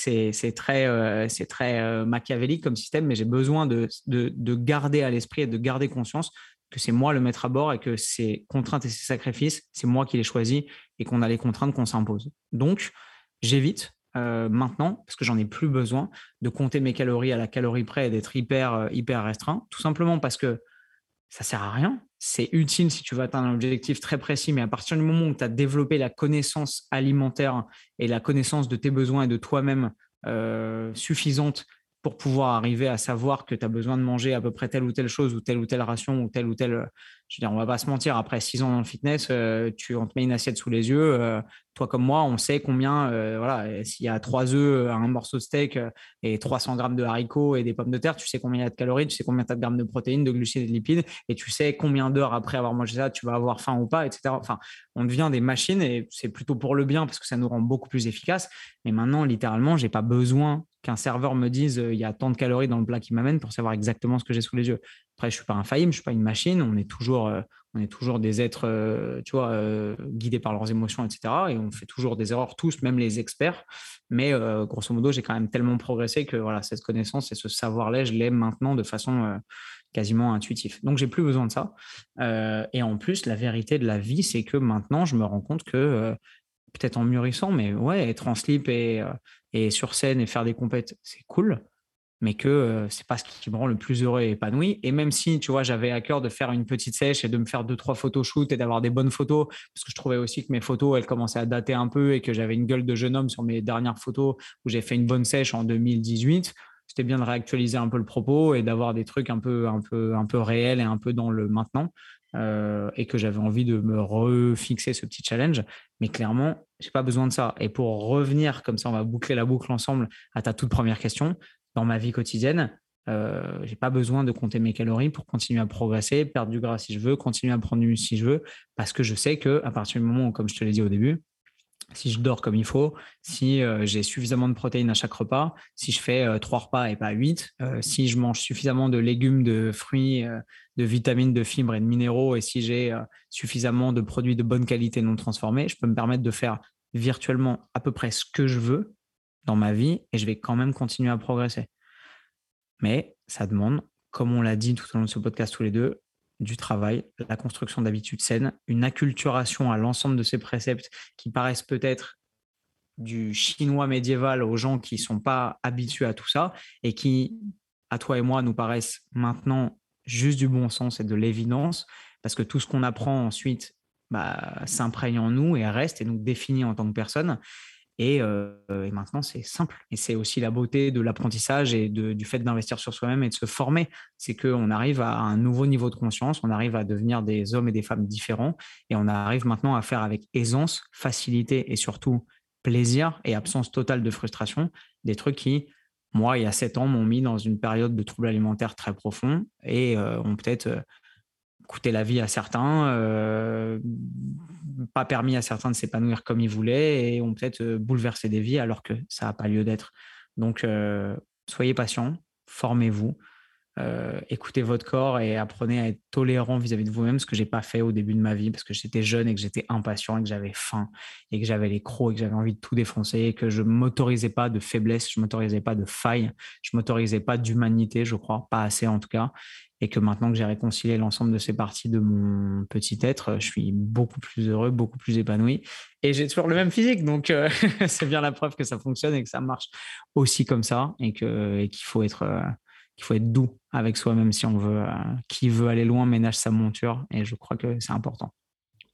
très, euh, très euh, machiavélique comme système, mais j'ai besoin de, de, garder à l'esprit et de garder conscience que c'est moi le maître à bord et que ces contraintes et ces sacrifices, c'est moi qui les choisis et qu'on a les contraintes qu'on s'impose. Donc, j'évite euh, maintenant, parce que j'en ai plus besoin, de compter mes calories à la calorie près et d'être hyper, hyper restreint, tout simplement parce que ça sert à rien. C'est utile si tu veux atteindre un objectif très précis, mais à partir du moment où tu as développé la connaissance alimentaire et la connaissance de tes besoins et de toi-même euh, suffisante pour pouvoir arriver à savoir que tu as besoin de manger à peu près telle ou telle chose ou telle ou telle ration ou telle ou telle. Je veux dire, on va pas se mentir, après six ans dans le fitness, euh, tu, on te met une assiette sous les yeux. Euh, toi comme moi, on sait combien, euh, voilà, s'il y a trois œufs, un morceau de steak et 300 grammes de haricots et des pommes de terre, tu sais combien il y a de calories, tu sais combien tu as de grammes de protéines, de glucides et de lipides, et tu sais combien d'heures après avoir mangé ça, tu vas avoir faim ou pas, etc. Enfin, on devient des machines et c'est plutôt pour le bien parce que ça nous rend beaucoup plus efficaces. Mais maintenant, littéralement, j'ai pas besoin qu'un serveur me dise il y a tant de calories dans le plat qui m'amène pour savoir exactement ce que j'ai sous les yeux. Après, je suis pas infaillible, je suis pas une machine. On est toujours, euh, on est toujours des êtres, euh, tu vois, euh, guidés par leurs émotions, etc. Et on fait toujours des erreurs, tous, même les experts. Mais grosso modo, j'ai quand même tellement progressé que voilà, cette connaissance et ce savoir-là, je l'ai maintenant de façon quasiment intuitive. Donc, j'ai plus besoin de ça. et en plus, la vérité de la vie, c'est que maintenant, je me rends compte que peut-être en mûrissant, mais ouais, être en slip et, et sur scène et faire des compètes, c'est cool mais que euh, c'est pas ce qui me rend le plus heureux et épanoui. Et même si, tu vois, j'avais à cœur de faire une petite sèche et de me faire deux, trois photos shoot et d'avoir des bonnes photos, parce que je trouvais aussi que mes photos, elles commençaient à dater un peu et que j'avais une gueule de jeune homme sur mes dernières photos où j'ai fait une bonne sèche en 2018. C'était bien de réactualiser un peu le propos et d'avoir des trucs un peu, un peu, un peu réels et un peu dans le maintenant. Euh, et que j'avais envie de me refixer ce petit challenge. Mais clairement, j'ai pas besoin de ça. Et pour revenir, comme ça, on va boucler la boucle ensemble à ta toute première question dans ma vie quotidienne. Euh, j'ai pas besoin de compter mes calories pour continuer à progresser, perdre du gras si je veux, continuer à prendre du muscle si je veux, parce que je sais que à partir du moment où, comme je te l'ai dit au début, si je dors comme il faut, si euh, j'ai suffisamment de protéines à chaque repas, si je fais euh, trois repas et pas huit, si je mange suffisamment de légumes, de fruits, de vitamines, de fibres et de minéraux, et si j'ai suffisamment de produits de bonne qualité non transformés, je peux me permettre de faire virtuellement à peu près ce que je veux dans ma vie et je vais quand même continuer à progresser. Mais ça demande, comme on l'a dit tout au long de ce podcast tous les deux, du travail, la construction d'habitudes saines, une acculturation à l'ensemble de ces préceptes qui paraissent peut-être du chinois médiéval aux gens qui ne sont pas habitués à tout ça et qui, à toi et moi, nous paraissent maintenant juste du bon sens et de l'évidence, parce que tout ce qu'on apprend ensuite bah, s'imprègne en nous et reste et nous définit en tant que personne. Euh, et, maintenant, c'est simple. Et c'est aussi la beauté de l'apprentissage et du fait d'investir sur soi-même et de se former. C'est qu'on arrive à un nouveau niveau de conscience, on arrive à devenir des hommes et des femmes différents et on arrive maintenant à faire avec aisance, facilité et surtout plaisir et absence totale de frustration des trucs qui, moi, il y a sept ans, m'ont mis dans une période de troubles alimentaires très profond et euh, ont peut-être euh, coûté la vie à certains, euh, pas permis à certains de s'épanouir comme ils voulaient et ont peut-être bouleversé des vies alors que ça n'a pas lieu d'être. Donc, soyez patients, formez-vous, euh, écoutez votre corps et apprenez à être tolérant vis-à-vis de vous-même, ce que j'ai pas fait au début de ma vie parce que j'étais jeune et que j'étais impatient et que j'avais faim et que j'avais les crocs et que j'avais envie de tout défoncer et que je m'autorisais pas de faiblesse, je m'autorisais pas de faille, je m'autorisais pas d'humanité, je crois, pas assez en tout cas. Et que maintenant que j'ai réconcilié l'ensemble de ces parties de mon petit être, je suis beaucoup plus heureux, beaucoup plus épanoui. Et j'ai toujours le même physique. Donc, euh, c'est bien la preuve que ça fonctionne et que ça marche aussi comme ça et qu'il faut être. Euh, il faut être doux avec soi-même si on veut. Euh, qui veut aller loin ménage sa monture et je crois que c'est important.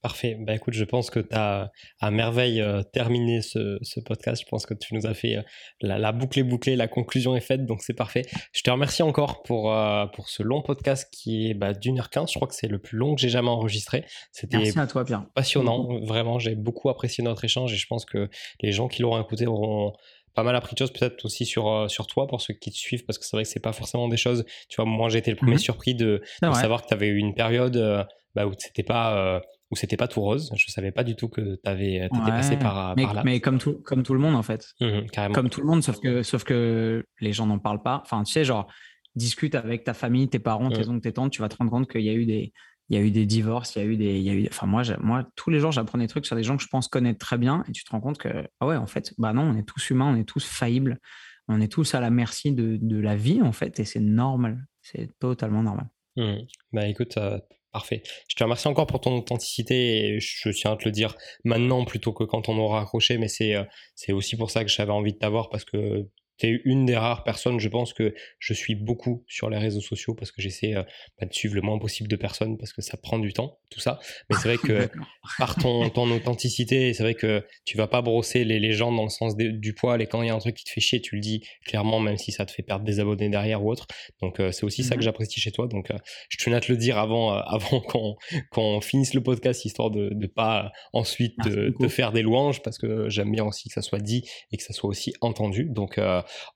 Parfait. Bah écoute, je pense que tu as à merveille euh, terminé ce, podcast. Je pense que tu nous as fait euh, la, boucle est bouclée, la conclusion est faite, donc c'est parfait. Je te remercie encore pour, pour ce long podcast qui est bah, d'une heure quinze. Je crois que c'est le plus long que j'ai jamais enregistré. C'était Merci à toi, Pierre. Passionnant. Vraiment, j'ai beaucoup apprécié notre échange et je pense que les gens qui l'auront écouté auront pas mal appris de choses peut-être aussi sur, euh, sur toi pour ceux qui te suivent parce que c'est vrai que c'est pas forcément des choses tu vois moi j'ai été le premier mhm. surpris de, savoir que tu avais eu une période euh, bah, où c'était pas euh, où c'était pas tout rose. Je savais pas du tout que tu avais passé par, mais, là. mais comme tout comme tout le monde en fait. Mmh comme tout le monde sauf que sauf que les gens n'en parlent pas. Enfin tu sais genre discute avec ta famille tes parents tes mmh. oncles tes tantes tu vas te rendre compte qu'il y a eu des il y a eu des divorces, il y a eu des, il y a eu, enfin moi, moi, tous les jours, j'apprends des trucs sur des gens que je pense connaître très bien, et tu te rends compte que, ah ouais, en fait, bah non, on est tous humains, on est tous faillibles, on est tous à la merci de, de la vie, en fait, et c'est normal, c'est totalement normal. Mmh. Bah écoute, euh, parfait. Je te remercie encore pour ton authenticité, et je tiens à te le dire maintenant plutôt que quand on aura accroché, mais euh, c'est aussi pour ça que j'avais envie de t'avoir parce que tu es une des rares personnes, je pense que je suis beaucoup sur les réseaux sociaux parce que j'essaie euh, bah, de suivre le moins possible de personnes parce que ça prend du temps, tout ça. Mais c'est vrai que par ton, ton authenticité, c'est vrai que tu vas pas brosser les légendes dans le sens du poil et quand il y a un truc qui te fait chier, tu le dis clairement, même si ça te fait perdre des abonnés derrière ou autre. Donc euh, c'est aussi ça que mmh j'apprécie chez toi. Donc euh, je tenais à te le dire avant, avant qu'on qu'on finisse le podcast, histoire de ne pas ensuite te, faire des louanges parce que j'aime bien aussi que ça soit dit et que ça soit aussi entendu. Donc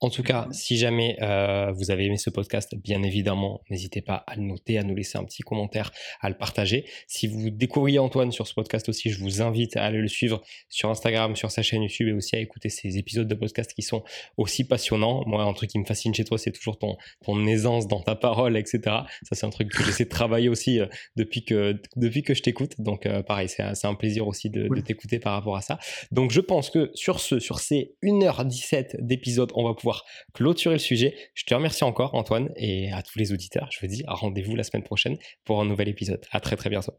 en tout cas, si jamais euh, vous avez aimé ce podcast, bien évidemment, n'hésitez pas à le noter, à nous laisser un petit commentaire, à le partager. Si vous découvriez Antoine sur ce podcast aussi, je vous invite à aller le suivre sur Instagram, sur sa chaîne YouTube et aussi à écouter ces épisodes de podcast qui sont aussi passionnants. Moi, un truc qui me fascine chez toi, c'est toujours ton, ton aisance dans ta parole, etc. Ça, c'est un truc que j'essaie de travailler aussi euh, depuis, que, depuis que je t'écoute. Donc, euh, pareil, c'est un plaisir aussi de, de t'écouter par rapport à ça. Donc, je pense que sur, ce, sur ces 1h17 d'épisodes, on va pouvoir clôturer le sujet. Je te remercie encore, Antoine, et à tous les auditeurs. Je vous dis rendez-vous la semaine prochaine pour un nouvel épisode. À très très bientôt.